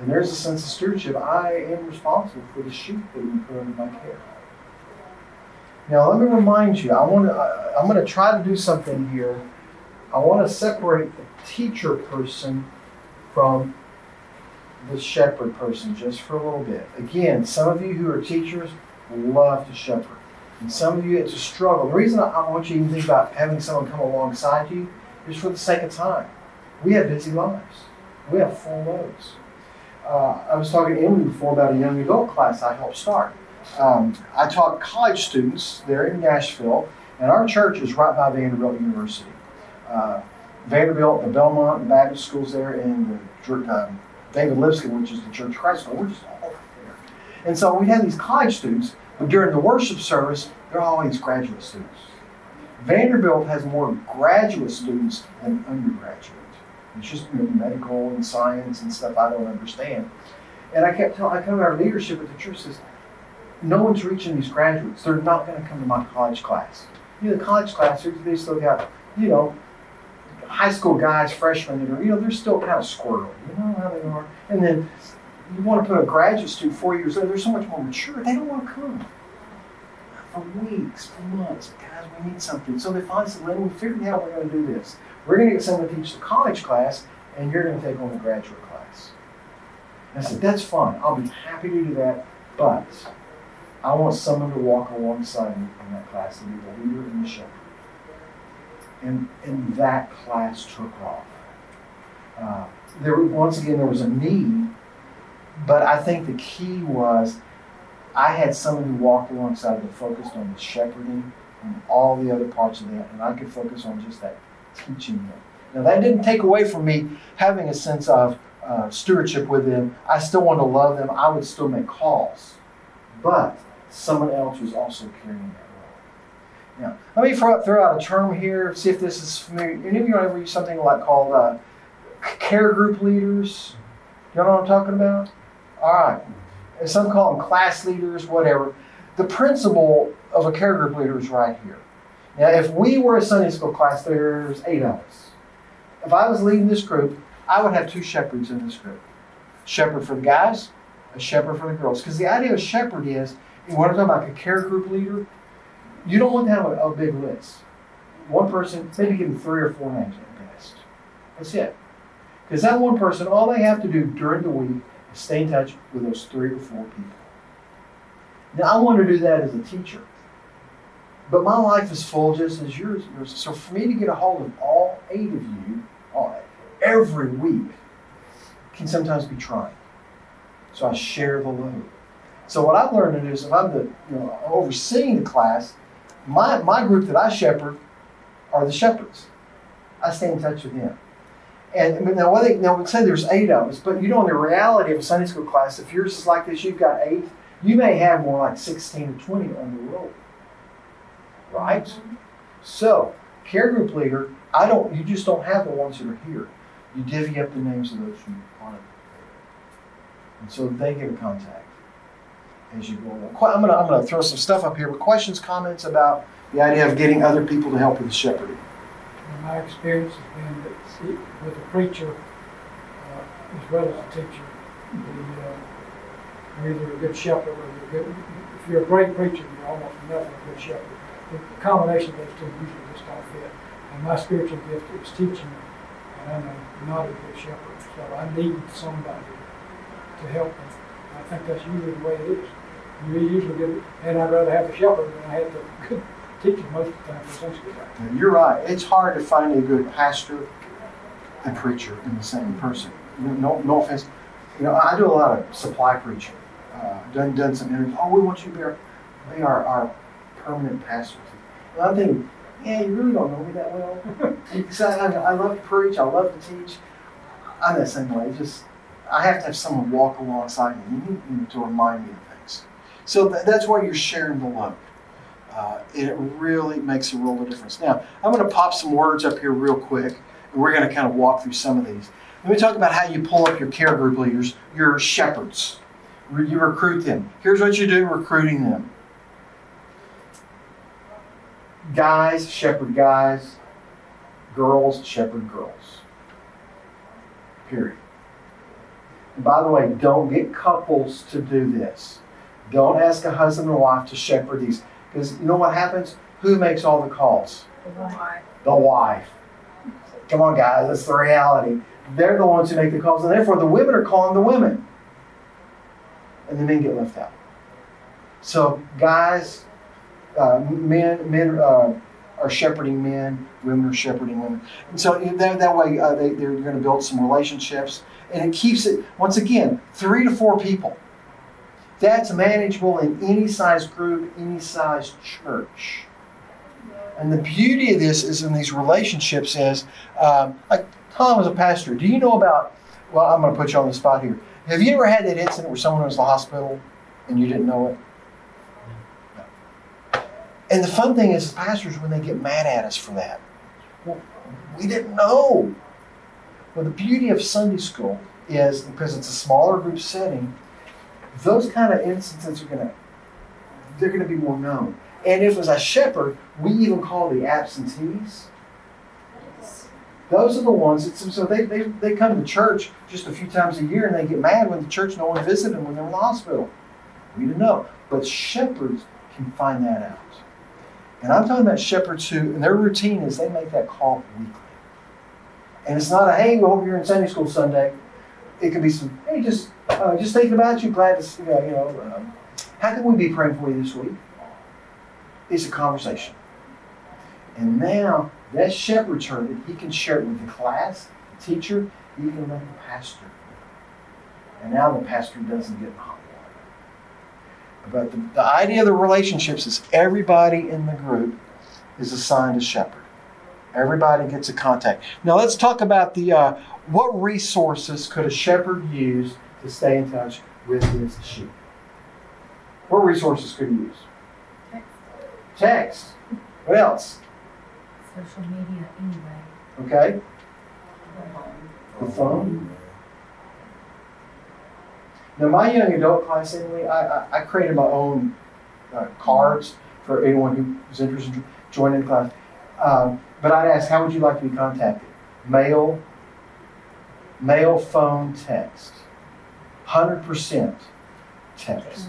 And there's a sense of stewardship. I am responsible for the sheep that been put under my care. Now, let me remind you, I want to, I'm going to try to do something here. I want to separate the teacher person from the shepherd person just for a little bit. Again, some of you who are teachers love to shepherd. And some of you, it's a struggle. The reason I I want you to even think about having someone come alongside you is for the sake of time. We have busy lives. We have full loads. Uh, I was talking to Emily before about a young adult class I helped start. Um, I taught college students there in Nashville, and our church is right by Vanderbilt University. Uh, Vanderbilt, the Belmont, the Baptist schools there, and the um, David Lipscomb, which is the Church of Christ school. We're just all there. And so we had these college students, but during the worship service, they're always graduate students. Vanderbilt has more graduate students than undergraduate. It's just you know, medical and science and stuff I don't understand. And I kept telling, I come to our leadership at the church says, no one's reaching these graduates. They're not going to come to my college class. You know, the college class, they- still got, you know, high school guys, freshmen that are, you know, they're still kind of squirrely. You know how they are. And then you want to put a graduate student four years later, they're so much more mature. They don't want to come. For weeks, for months, guys, we need something. So they finally said, Lynn, we figured out we're going to do this. We're going to get someone to teach the college class, and you're going to take on the graduate class. And I said, that's fine. I'll be happy to do that, but I want someone to walk alongside me in that class and be the leader and the shepherd. And, and that class took off. Uh, there, once again, there was a need, but I think the key was I had someone who walked alongside that focused on the shepherding and all the other parts of that, and I could focus on just that teaching them. Now, that didn't take away from me having a sense of uh, stewardship with them. I still wanted to love them. I would still make calls. But someone else was also carrying that role. Now, let me throw, throw out a term here, see if this is familiar. Any of you ever use something like called uh, care group leaders? You know what I'm talking about? All right. Some call them class leaders, whatever. The principle of a care group leader is right here. Now, if we were a Sunday school class, there's eight of us. If I was leading this group, I would have two shepherds in this group. Shepherd for the guys, a shepherd for the girls. Because the idea of shepherd is, when I'm talking about a care group leader, you don't want to have a, a big list. One person, maybe give them three or four names at best. That's it. Because that one person, all they have to do during the week is stay in touch with those three or four people. Now, I want to do that as a teacher. But my life is full just as yours is. So for me to get a hold of all eight of you all, every week can sometimes be trying. So I share the load. So what I'm learning is if I'm the you know overseeing the class, my, my group that I shepherd are the shepherds. I stay in touch with them. And now, what they, now we say there's eight of us, but you know, in the reality of a Sunday school class, if yours is like this, you've got eight, you may have more like 16 or 20 on the roll. Right? So, care group leader, I don't, you just don't have the ones that are here. You divvy up the names of those who aren't. And so they get a contact as you go along. I'm going to I'm gonna throw some stuff up here, but questions, comments about the idea of getting other people to help with the shepherding? My experience has been that with a preacher, uh, as well as a teacher, the, uh, you're either a good shepherd or you're a good, if you're a great preacher, you're almost nothing a good shepherd. The the combination of those two usually just don't fit. And my spiritual gift is teaching, and I'm a- not a good shepherd, so I need somebody to help me. I think that's usually the way it is. You usually get, and I'd rather have a shepherd than I have the good teacher most of the time for Sunday school. You're right. It's hard to find a good pastor and preacher in the same person. No, no offense. You know, I do a lot of supply preaching. Uh, done done some interviews. Oh, we want you to be our, be our, our permanent pastor. And I'm thinking, yeah, you really don't know me that well. Because I, I, love to preach. I love to teach. I'm that same way. It's just I have to have someone walk alongside me to remind me. So th- that's why you're sharing the load. Uh, it really makes a world of difference. Now, I'm going to pop some words up here real quick, and we're going to kind of walk through some of these. Let me talk about how you pull up your care group leaders, your shepherds. You recruit them. Here's what you do recruiting them guys, shepherd guys, girls, shepherd girls. Period. And by the way, don't get couples to do this. Don't ask a husband and wife to shepherd these. Because you know what happens? Who makes all the calls? Why? The wife. Come on, guys, that's the reality. They're the ones who make the calls, and therefore the women are calling the women. And the men get left out. So, guys, uh, men, men uh, are shepherding men, women are shepherding women. And so that, that way uh, they, they're going to build some relationships. And it keeps it, once again, three to four people. That's manageable in any size group, any size church. And the beauty of this is in these relationships is, um, like Tom was a pastor. Do you know about, well, I'm going to put you on the spot here. Have you ever had that incident where someone was in the hospital and you didn't know it? And the fun thing is, pastors, when they get mad at us for that, well, we didn't know. Well, the beauty of Sunday school is because it's a smaller group setting, those kind of instances are going to they're going to be more known. And if as a shepherd, we even call the absentees. Those are the ones that so they, they, they come to church just a few times a year and they get mad when the church no one visited them when they're in the hospital. We didn't know. But shepherds can find that out. And I'm talking about shepherds who, and their routine is they make that call weekly. And it's not a, hey, go over here in Sunday school Sunday. It could be some, hey, just uh, just thinking about you, glad to see you, you know, um, how can we be praying for you this week? It's a conversation. And now that shepherd's heard it, he can share it with the class, the teacher, even with the pastor. And now the pastor doesn't get hot water. But the, the idea of the relationships is everybody in the group is assigned a shepherd. Everybody gets a contact. Now let's talk about the uh, what resources could a shepherd use to stay in touch with his sheep. What resources could he use? Text. Text. What else? Social media anyway. Okay. The phone. Now, my young adult class, Emily, I, I, I created my own uh, cards for anyone who's interested in joining the class. Um, but I'd ask, how would you like to be contacted? Mail, mail, phone, text. 100% text.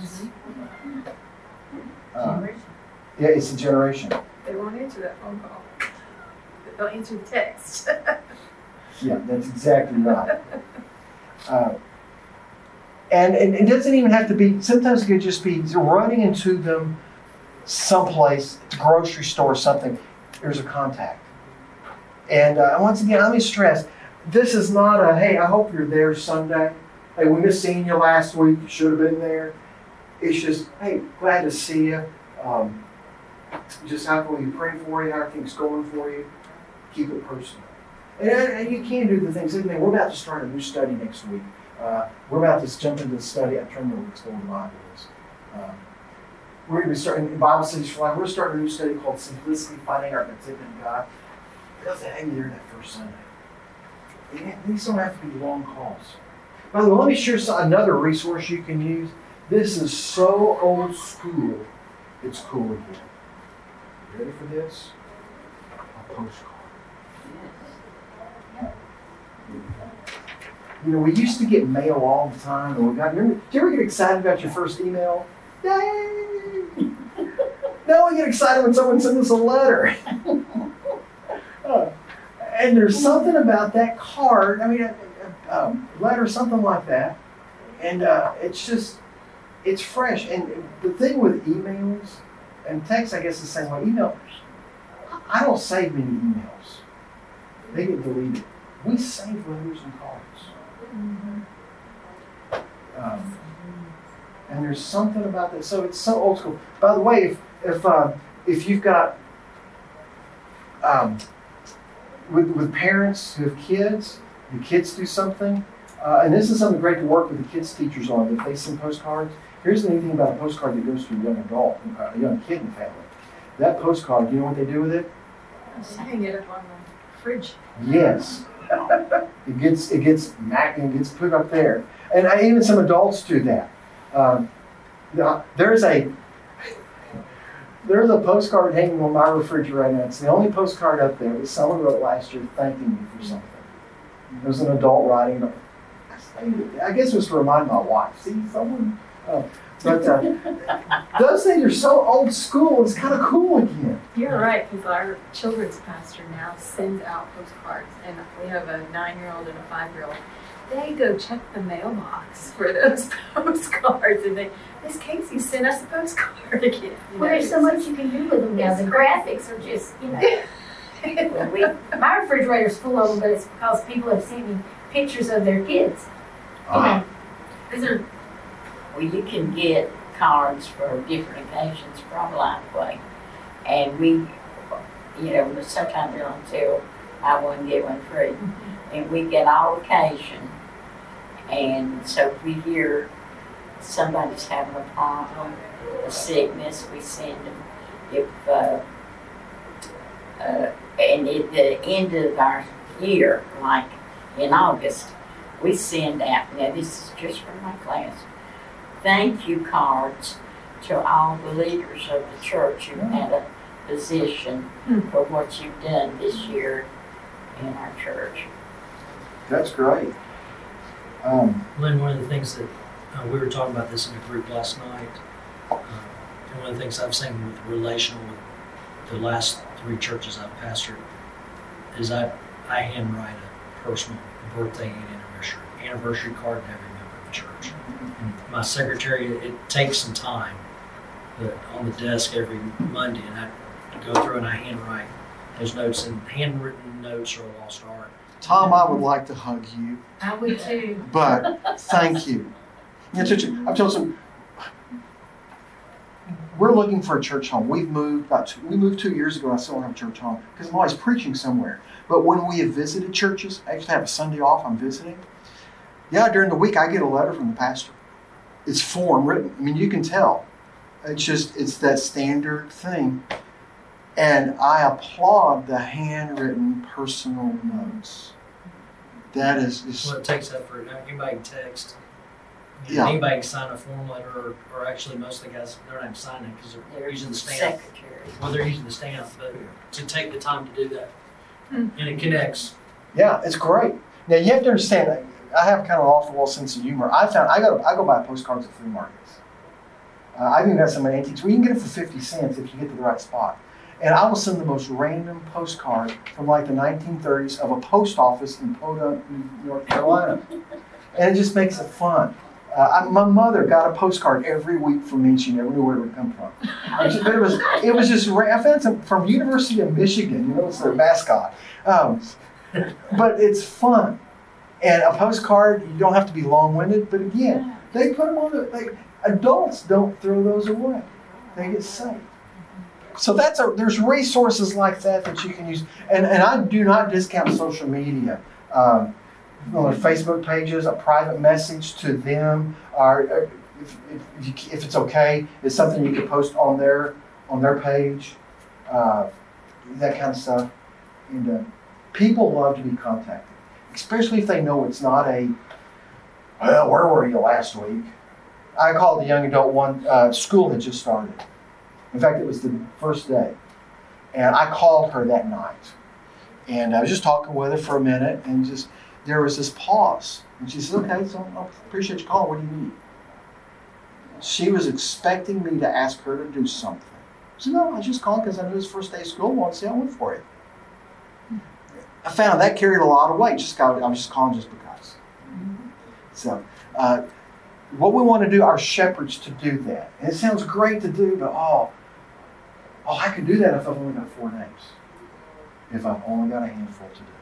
Uh, yeah, it's a generation. They won't answer that phone call. They'll answer the text. Yeah, that's exactly right. Uh, and, and it doesn't even have to be, sometimes it could just be running into them someplace, the grocery store or something. There's a contact. And uh, once again, let me stress this is not a, hey, I hope you're there Sunday. Hey, we missed seeing you last week. You should have been there. It's just, hey, glad to see you. Um, just how can we pray for you? How are things going for you? Keep it personal. And, and you can do the things. I mean, we're about to start a new study next week. Uh, we're about to jump into the study. I'm trying to what the is. Um, we're going to be starting in Bible Studies for Life. We're starting a new study called Simplicity Finding Our Contentment in God. It doesn't hang there that first Sunday. And these don't have to be long calls. By the way, let me share another resource you can use. This is so old school, it's cool again. You ready for this? A postcard. You know, we used to get mail all the time, and we got. Remember, did you ever get excited about your first email? Yay! now we get excited when someone sends us a letter. Uh, and there's something about that card. I mean, a letter, something like that, and uh, it's just, it's fresh. And the thing with emails and text, I guess, the same way. Email, I don't save many emails. They get deleted. We save letters and cards. Um, and there's something about that. So it's so old school. By the way, if if uh, if you've got um, with with parents who have kids, the kids do something, uh, and this is something great to work with the kids' teachers on. If they send postcards, here's the neat thing about a postcard that goes to a young adult, uh, a young kid in the family. That postcard, you know what they do with it? Hang it up on the fridge. Yes. it gets it gets mac and gets put up there, and I, even some adults do that. Um, there's a there's a postcard hanging on my refrigerator. right now. It's the only postcard up there that someone wrote last year thanking me for something. It was an adult writing. it. I guess it was to remind my wife. See, someone. Uh, but uh, those things are so old school. It's kind of cool again. You're right, because our children's pastor now sends out postcards, and we have a nine-year-old and a five-year-old. They go check the mailbox for those postcards, and they, Miss Casey sent us a postcard again. You Well, know, there's so much you can do with them now. The graphics are just, you know. Well, we, my refrigerator's full of them, but it's because people have sent me pictures of their kids. You know, These are, well, you can get cards for different occasions from Lifeway. And we, you know, sometimes they're on sale, buy one, get one free. And we get all occasion. And so if we hear somebody's having a problem, a sickness, we send them. If, uh, uh, and at the end of our year, like in August, we send out, now this is just for my class, thank you cards to all the leaders of the church who had a position for what you've done this year in our church. That's great. Um, Lynn, one of the things that uh, we were talking about this in a group last night, uh, and one of the things I've seen with relational with the last three churches I've pastored is I I handwrite a personal birthday and anniversary anniversary card to every member of the church. And my secretary, it takes some time, but on the desk every Monday, and I go through and I handwrite those notes, and handwritten notes are a lost art. Tom, I would like to hug you. I would too. But thank you. You know, I've told some. We're looking for a church home. We've moved about two, we moved two years ago. I still don't have a church home because I'm always preaching somewhere. But when we have visited churches, I actually have a Sunday off. I'm visiting. Yeah, during the week I get a letter from the pastor. It's form written. I mean, you can tell. It's just it's that standard thing. And I applaud the handwritten personal notes. That is, is Well, it takes effort. Anybody can text. Yeah. Anybody can sign a form letter, or, or actually most of the guys they're not even signing because they're There's using the stamp. secretary. Well, they're using the stamp, but to take the time to do that, Hmm. and it connects. Yeah, it's great. Now you have to understand. I have kind of an off the wall sense of humor. I found I go I go buy postcards at flea markets. Uh, I've even got some at antiques. We can get it for fifty cents if you get to the right spot. And I will send the most random postcard from like the 1930s of a post office in Podunk, North Carolina, and it just makes it fun. Uh, I, my mother got a postcard every week from me. She never knew where it would come from. It was, it was just I found some from University of Michigan. You know, it's their mascot. Um, but it's fun. And a postcard, you don't have to be long-winded, but again, they put them on the. Like, adults don't throw those away; they get saved. So that's a. There's resources like that that you can use, and and I do not discount social media. Um, on their Facebook pages, a private message to them, or or if, if, if it's okay, it's something you could post on their on their page, uh, that kind of stuff. And uh, people love to be contacted, especially if they know it's not a, well, where were you last week? I called the young adult one, uh, school had just started. In fact, it was the first day. And I called her that night. And I was just talking with her for a minute, and just there was this pause. And she says, Okay, so I appreciate your call. What do you need? She was expecting me to ask her to do something. I said, No, I just called because I knew it's first day of school. I want to see how it went for you. I found that carried a lot of weight. Just got, I was just calling just because. So, uh, what we want to do, our shepherds, to do that. And it sounds great to do, but oh, oh, I could do that if I've only got four names. If I've only got a handful to do.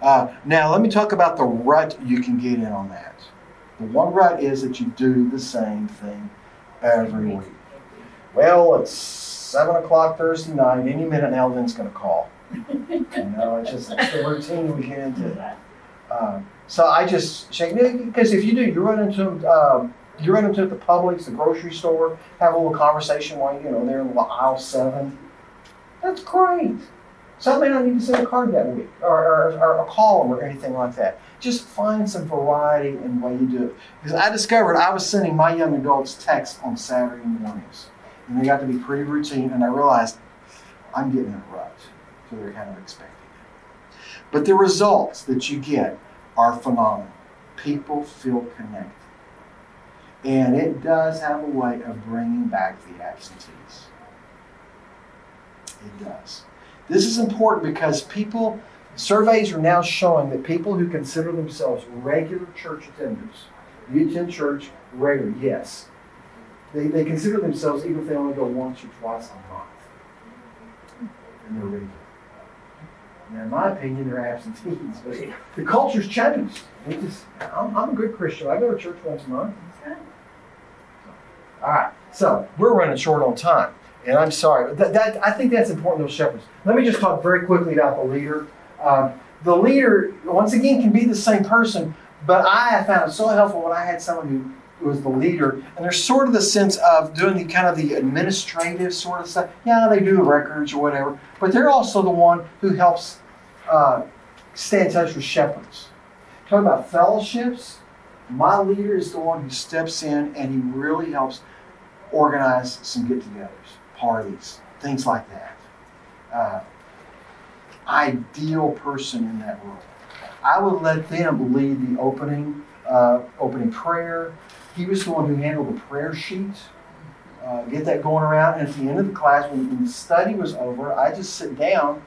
Uh, now, let me talk about the rut you can get in on that. The one rut is that you do the same thing every week. Well, it's seven o'clock Thursday night. Any minute now, Lynn's going to call. You know, it's just it's the routine we get into. Um, so I just shake because if you do, you run into um, you run into the Publix, the grocery store, have a little conversation while you know they're in aisle seven. That's great. So I may not need to send a card that week or, or, or a call or anything like that. Just find some variety in the way you do it. Because I discovered I was sending my young adults texts on Saturday mornings, and they got to be pretty routine, and I realized I'm getting in a rut, so they're kind of expecting it. But the results that you get are phenomenal. People feel connected. And it does have a way of bringing back the absentees. It does. This is important because people, surveys are now showing that people who consider themselves regular church attenders, you attend church regular, yes. They, they consider themselves, even if they only go once or twice a month, and they're regular. Now, in my opinion, they're absentees, but the culture's changed. It just, I'm, I'm a good Christian. I go to church once a month. All right, so we're running short on time, and I'm sorry. That, that I think that's important. Those shepherds. Let me just talk very quickly about the leader. Um, the leader, once again, can be the same person, but I have found it so helpful when I had someone who was the leader, and there's sort of the sense of doing the kind of the administrative sort of stuff. Yeah, they do records or whatever, but they're also the one who helps uh, stay in touch with shepherds. Talk about fellowships. My leader is the one who steps in and he really helps organize some get-togethers, parties, things like that. Uh, ideal person in that role. I would let them lead the opening, uh, opening prayer. He was the one who handled the prayer sheet. Uh, get that going around. And at the end of the class, when, when the study was over, I just sit down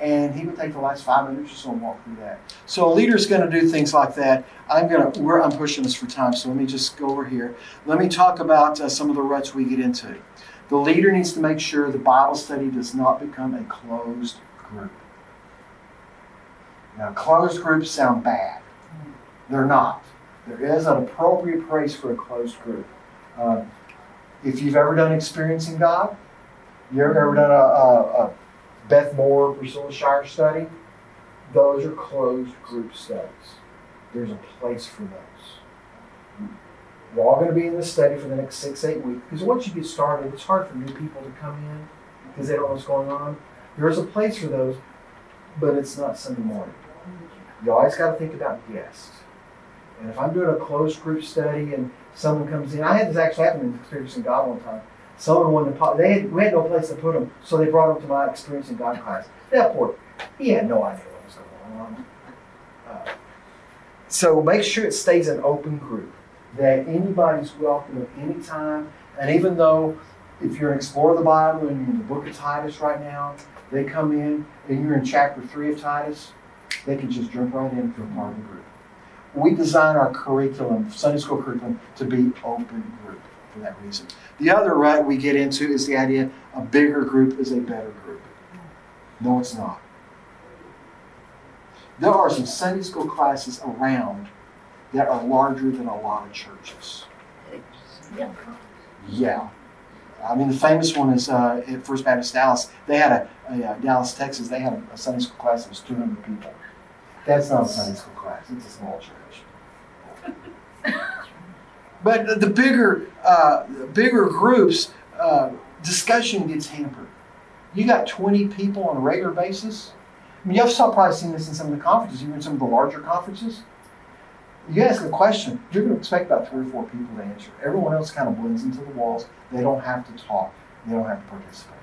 and he would take the last five minutes or so and walk through that. So a leader's going to do things like that. I'm going to. I'm pushing this for time, so let me just go over here. Let me talk about uh, some of the ruts we get into. The leader needs to make sure the Bible study does not become a closed group. Now, closed groups sound bad. They're not. There is an appropriate place for a closed group. Uh, if you've ever done experiencing God, you ever, ever done a, a, a Beth Moore Priscilla Shirer study, those are closed group studies. There's a place for those. We're all going to be in this study for the next six, eight weeks. Because once you get started, it's hard for new people to come in because they don't know what's going on. There is a place for those, but it's not Sunday morning. You always got to think about guests. And if I'm doing a closed group study and someone comes in, I had this actually happen in Experiencing God one time. Someone wanted to, they had, we had no place to put them, so they brought them to my Experiencing God class. That poor, he had no idea what was going on. Uh, so make sure it stays an open group, that anybody's welcome at any time. And even though if you're an explorer of the Bible and you're in the book of Titus right now, they come in and you're in chapter 3 of Titus, they can just jump right in and feel part of the group. We design our curriculum, Sunday school curriculum, to be open group for that reason. The other rut we get into is the idea a bigger group is a better group. No, it's not. There are some Sunday school classes around that are larger than a lot of churches. Yeah. I mean, the famous one is uh, at First Baptist Dallas. They had a, a, uh, Dallas, Texas. They had a, a Sunday school class that was 200 people. That's not a Sunday school class. It's a small church. but the bigger, uh, bigger groups, uh, discussion gets hampered. You got 20 people on a regular basis. I mean, you've probably seen this in some of the conferences, even some of the larger conferences. You ask a question, you're going to expect about three or four people to answer. Everyone else kind of blends into the walls. They don't have to talk. They don't have to participate.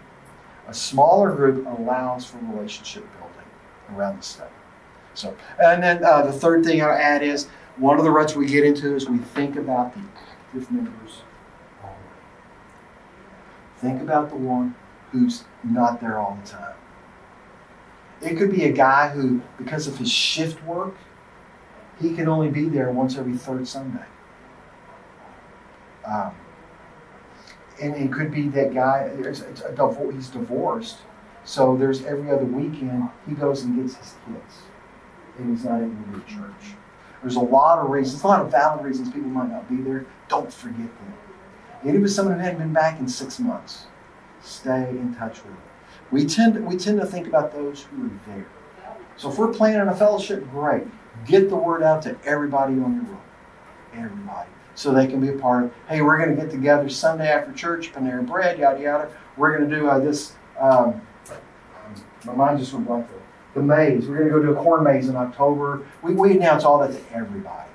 A smaller group allows for relationship building around the study. So, and then uh, the third thing I'll add is one of the ruts we get into is we think about the active members only. Think about the one who's not there all the time. It could be a guy who, because of his shift work, he can only be there once every third Sunday. Um, and it could be that guy, he's divorced, so there's every other weekend he goes and gets his kids, and he's not able to be at church. There's a lot of reasons, a lot of valid reasons people might not be there. Don't forget them. And if it's someone who hadn't been back in six months, stay in touch with them. We tend, we tend to think about those who are there. So if we're planning a fellowship, great. Get the word out to everybody on your room. Everybody. So they can be a part of, hey, we're going to get together Sunday after church, Panera Bread, yada, yada. We're going to do uh, this, um, my mind just went blank there. The maze. We're going to go do a corn maze in October. We, we announce all that to everybody.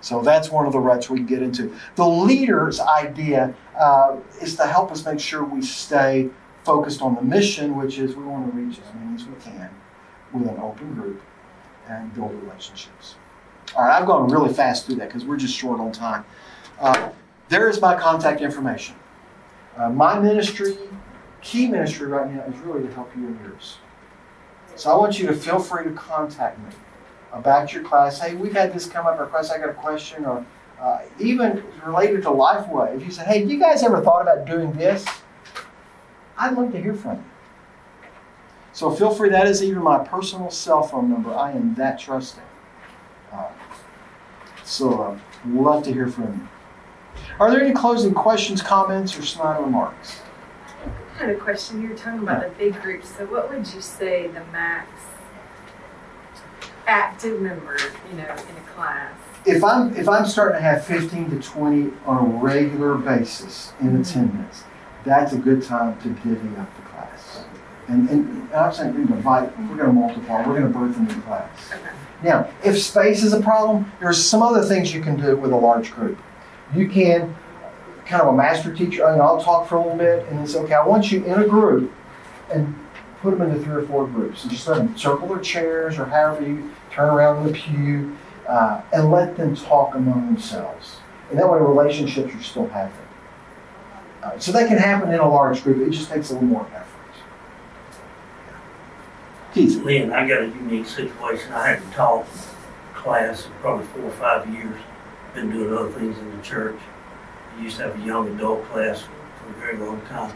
So that's one of the ruts we get into. The leader's idea uh, is to help us make sure we stay focused on the mission, which is we want to reach as many as we can with an open group and build relationships. All right, I've gone really fast through that because we're just short on time. Uh, there is my contact information. Uh, my ministry, key ministry right now, is really to help you in yours. So I want you to feel free to contact me about your class. Hey, we've had this come up our class. I got a question, or uh, even related to Lifeway. If you say, hey, you guys ever thought about doing this? I'd love to hear from you. So feel free. That is even my personal cell phone number. I am that trusting. Uh, so uh, love to hear from you. Are there any closing questions, comments, or snide remarks? I had a question. You were talking about the big groups. So, what would you say the max active member, you know, in a class? If I'm if I'm starting to have 15 to 20 on a regular basis in attendance, that's a good time to divvy up the class. And, and I'm saying we're going to divide, we're going to multiply, we're going to birth a new class. Now, if space is a problem, there are some other things you can do with a large group. You can kind of a master teacher, and I'll talk for a little bit, and then say, okay, I want you in a group and put them into three or four groups. And just let them circle their chairs or however you turn around in the pew uh, and let them talk among themselves. And that way, relationships are still happening. Uh, so that can happen in a large group. It just takes a little more effort. Keith. Lynn, I got a unique situation. I hadn't taught class in probably four or five years. Been doing other things in the church. I used to have a young adult class for a very long time.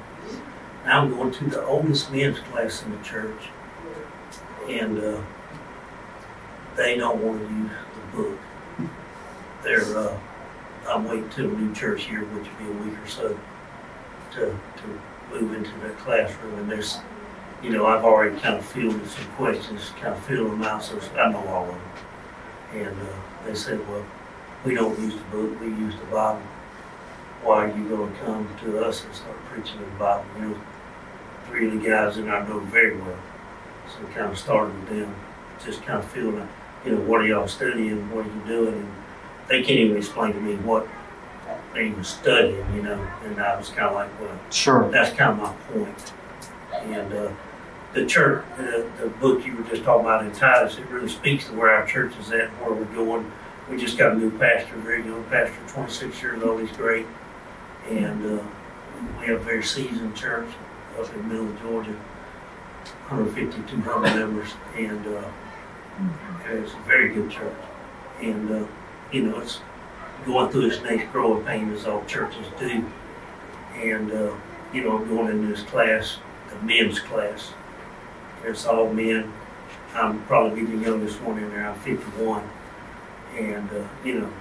Now I'm going to the oldest men's class in the church, and uh, they don't want to use the book. They're uh, I'm waiting till a new church here, which will be a week or so, to to move into the classroom. And there's, you know, I've already kind of fielded some questions, kind of filled them out, so I know all of them. And uh, they said, well, we don't use the book, we use the Bible. Why are you going to come to us and start preaching the Bible? You know, three of the guys in I know very well. So we kind of started with them, just kind of feeling, you know, what are y'all studying? What are you doing? And they can't even explain to me what they were studying, you know. And I was kind of like, well, Sure. that's kind of my point. And uh, the church, uh, the book you were just talking about in Titus, it really speaks to where our church is at, where we're going. We just got a new pastor, very young pastor, 26 years old. He's great. And uh, we have a very seasoned church up in middle of Georgia, 150, 200 members. And uh, it's a very good church. And, uh, you know, it's going through its next growing pain as all churches do. And, uh, you know, going into this class, the men's class. It's all men. I'm probably the youngest one in there. I'm 51. And, uh, you know,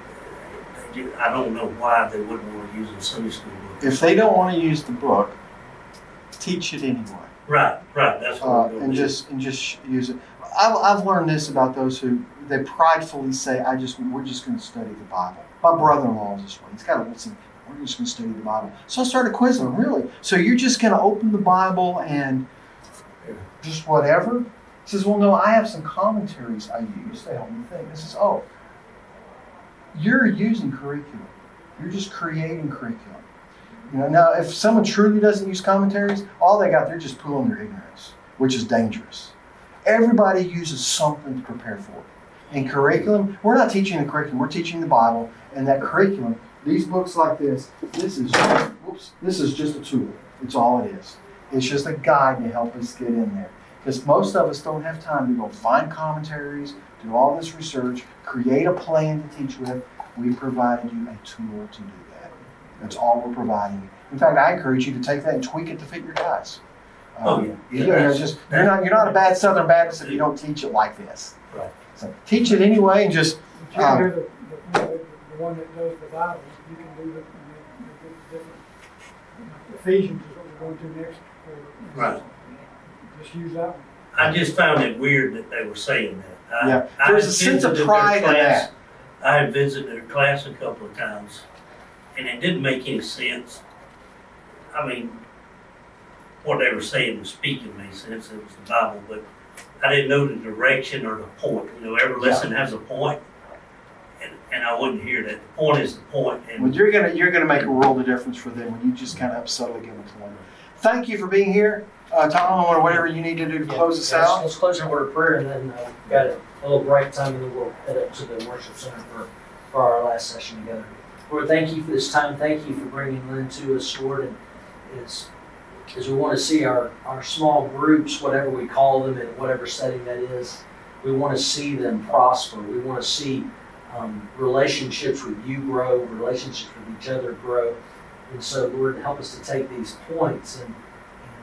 I don't know why they wouldn't want to use a Sunday school book. If they don't want to use the book, teach it anyway. Right, right. That's what uh, and do. just and just use it. I've, I've learned this about those who they pridefully say, "I just we're just going to study the Bible." My brother-in-law is this way. He's got a listen. We're just going to study the Bible. So I started quizzing him. Really? So you're just going to open the Bible and just whatever? He says, "Well, no. I have some commentaries I use to help me think." He says, "Oh, you're using curriculum. You're just creating curriculum." You know, now if someone truly doesn't use commentaries, all they got they're just pulling their ignorance, which is dangerous. Everybody uses something to prepare for. In curriculum, we're not teaching the curriculum, we're teaching the Bible, and that curriculum, these books like this, this is whoops, this is just a tool. It's all it is. It's just a guide to help us get in there. Because most of us don't have time to go find commentaries, do all this research, create a plan to teach with. We provided you a tool to do that. That's all we're providing you. In fact, I encourage you to take that and tweak it to fit your guys. Oh, Um, yeah. You Yeah, know, that's- just you're not you're not a bad Southern Baptist if you don't teach it like this. Right. So teach it anyway, and just you Um, can the, the, the one that does the Bibles, you can do the, the, the different. Ephesians is what we're going to next. Right. Just use that one. I just found it weird that they were saying that. I- Yeah. There's had a sense of pride in that. I had visited their class a couple of times, and it didn't make any sense. I mean, what they were saying was speaking made sense. It was the Bible, but I didn't know the direction or the point. You know, every lesson has a point, and, and I wouldn't hear that. The point is the point, Well, and you're gonna you're gonna make a world of difference for them when you just kind of subtly give them to them. Thank you for being here, uh, Tom, or whatever you need to do to Yeah, close us let's- out. Let's close in a word of prayer and then uh, we've got a little break time and then we'll head up to the worship center for, for our last session together. Lord, thank you for this time. Thank you for bringing Lynn to us, Lord. And as, as we want to see our, our small groups, whatever we call them, in whatever setting that is, we want to see them prosper. We want to see um, relationships with you grow, relationships with each other grow. And so, Lord, help us to take these points and,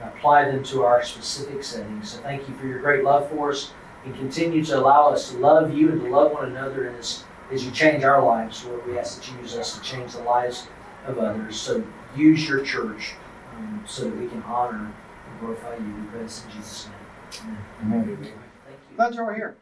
and apply them to our specific settings. So thank you for your great love for us and continue to allow us to love you and to love one another. And as, as you change our lives, Lord, we ask that you use us to change the lives of others. So use your church um, so that we can honor and glorify you. We pray this in Jesus' name. Amen. Amen. Thank you. Glad you're all here. Thank you, man.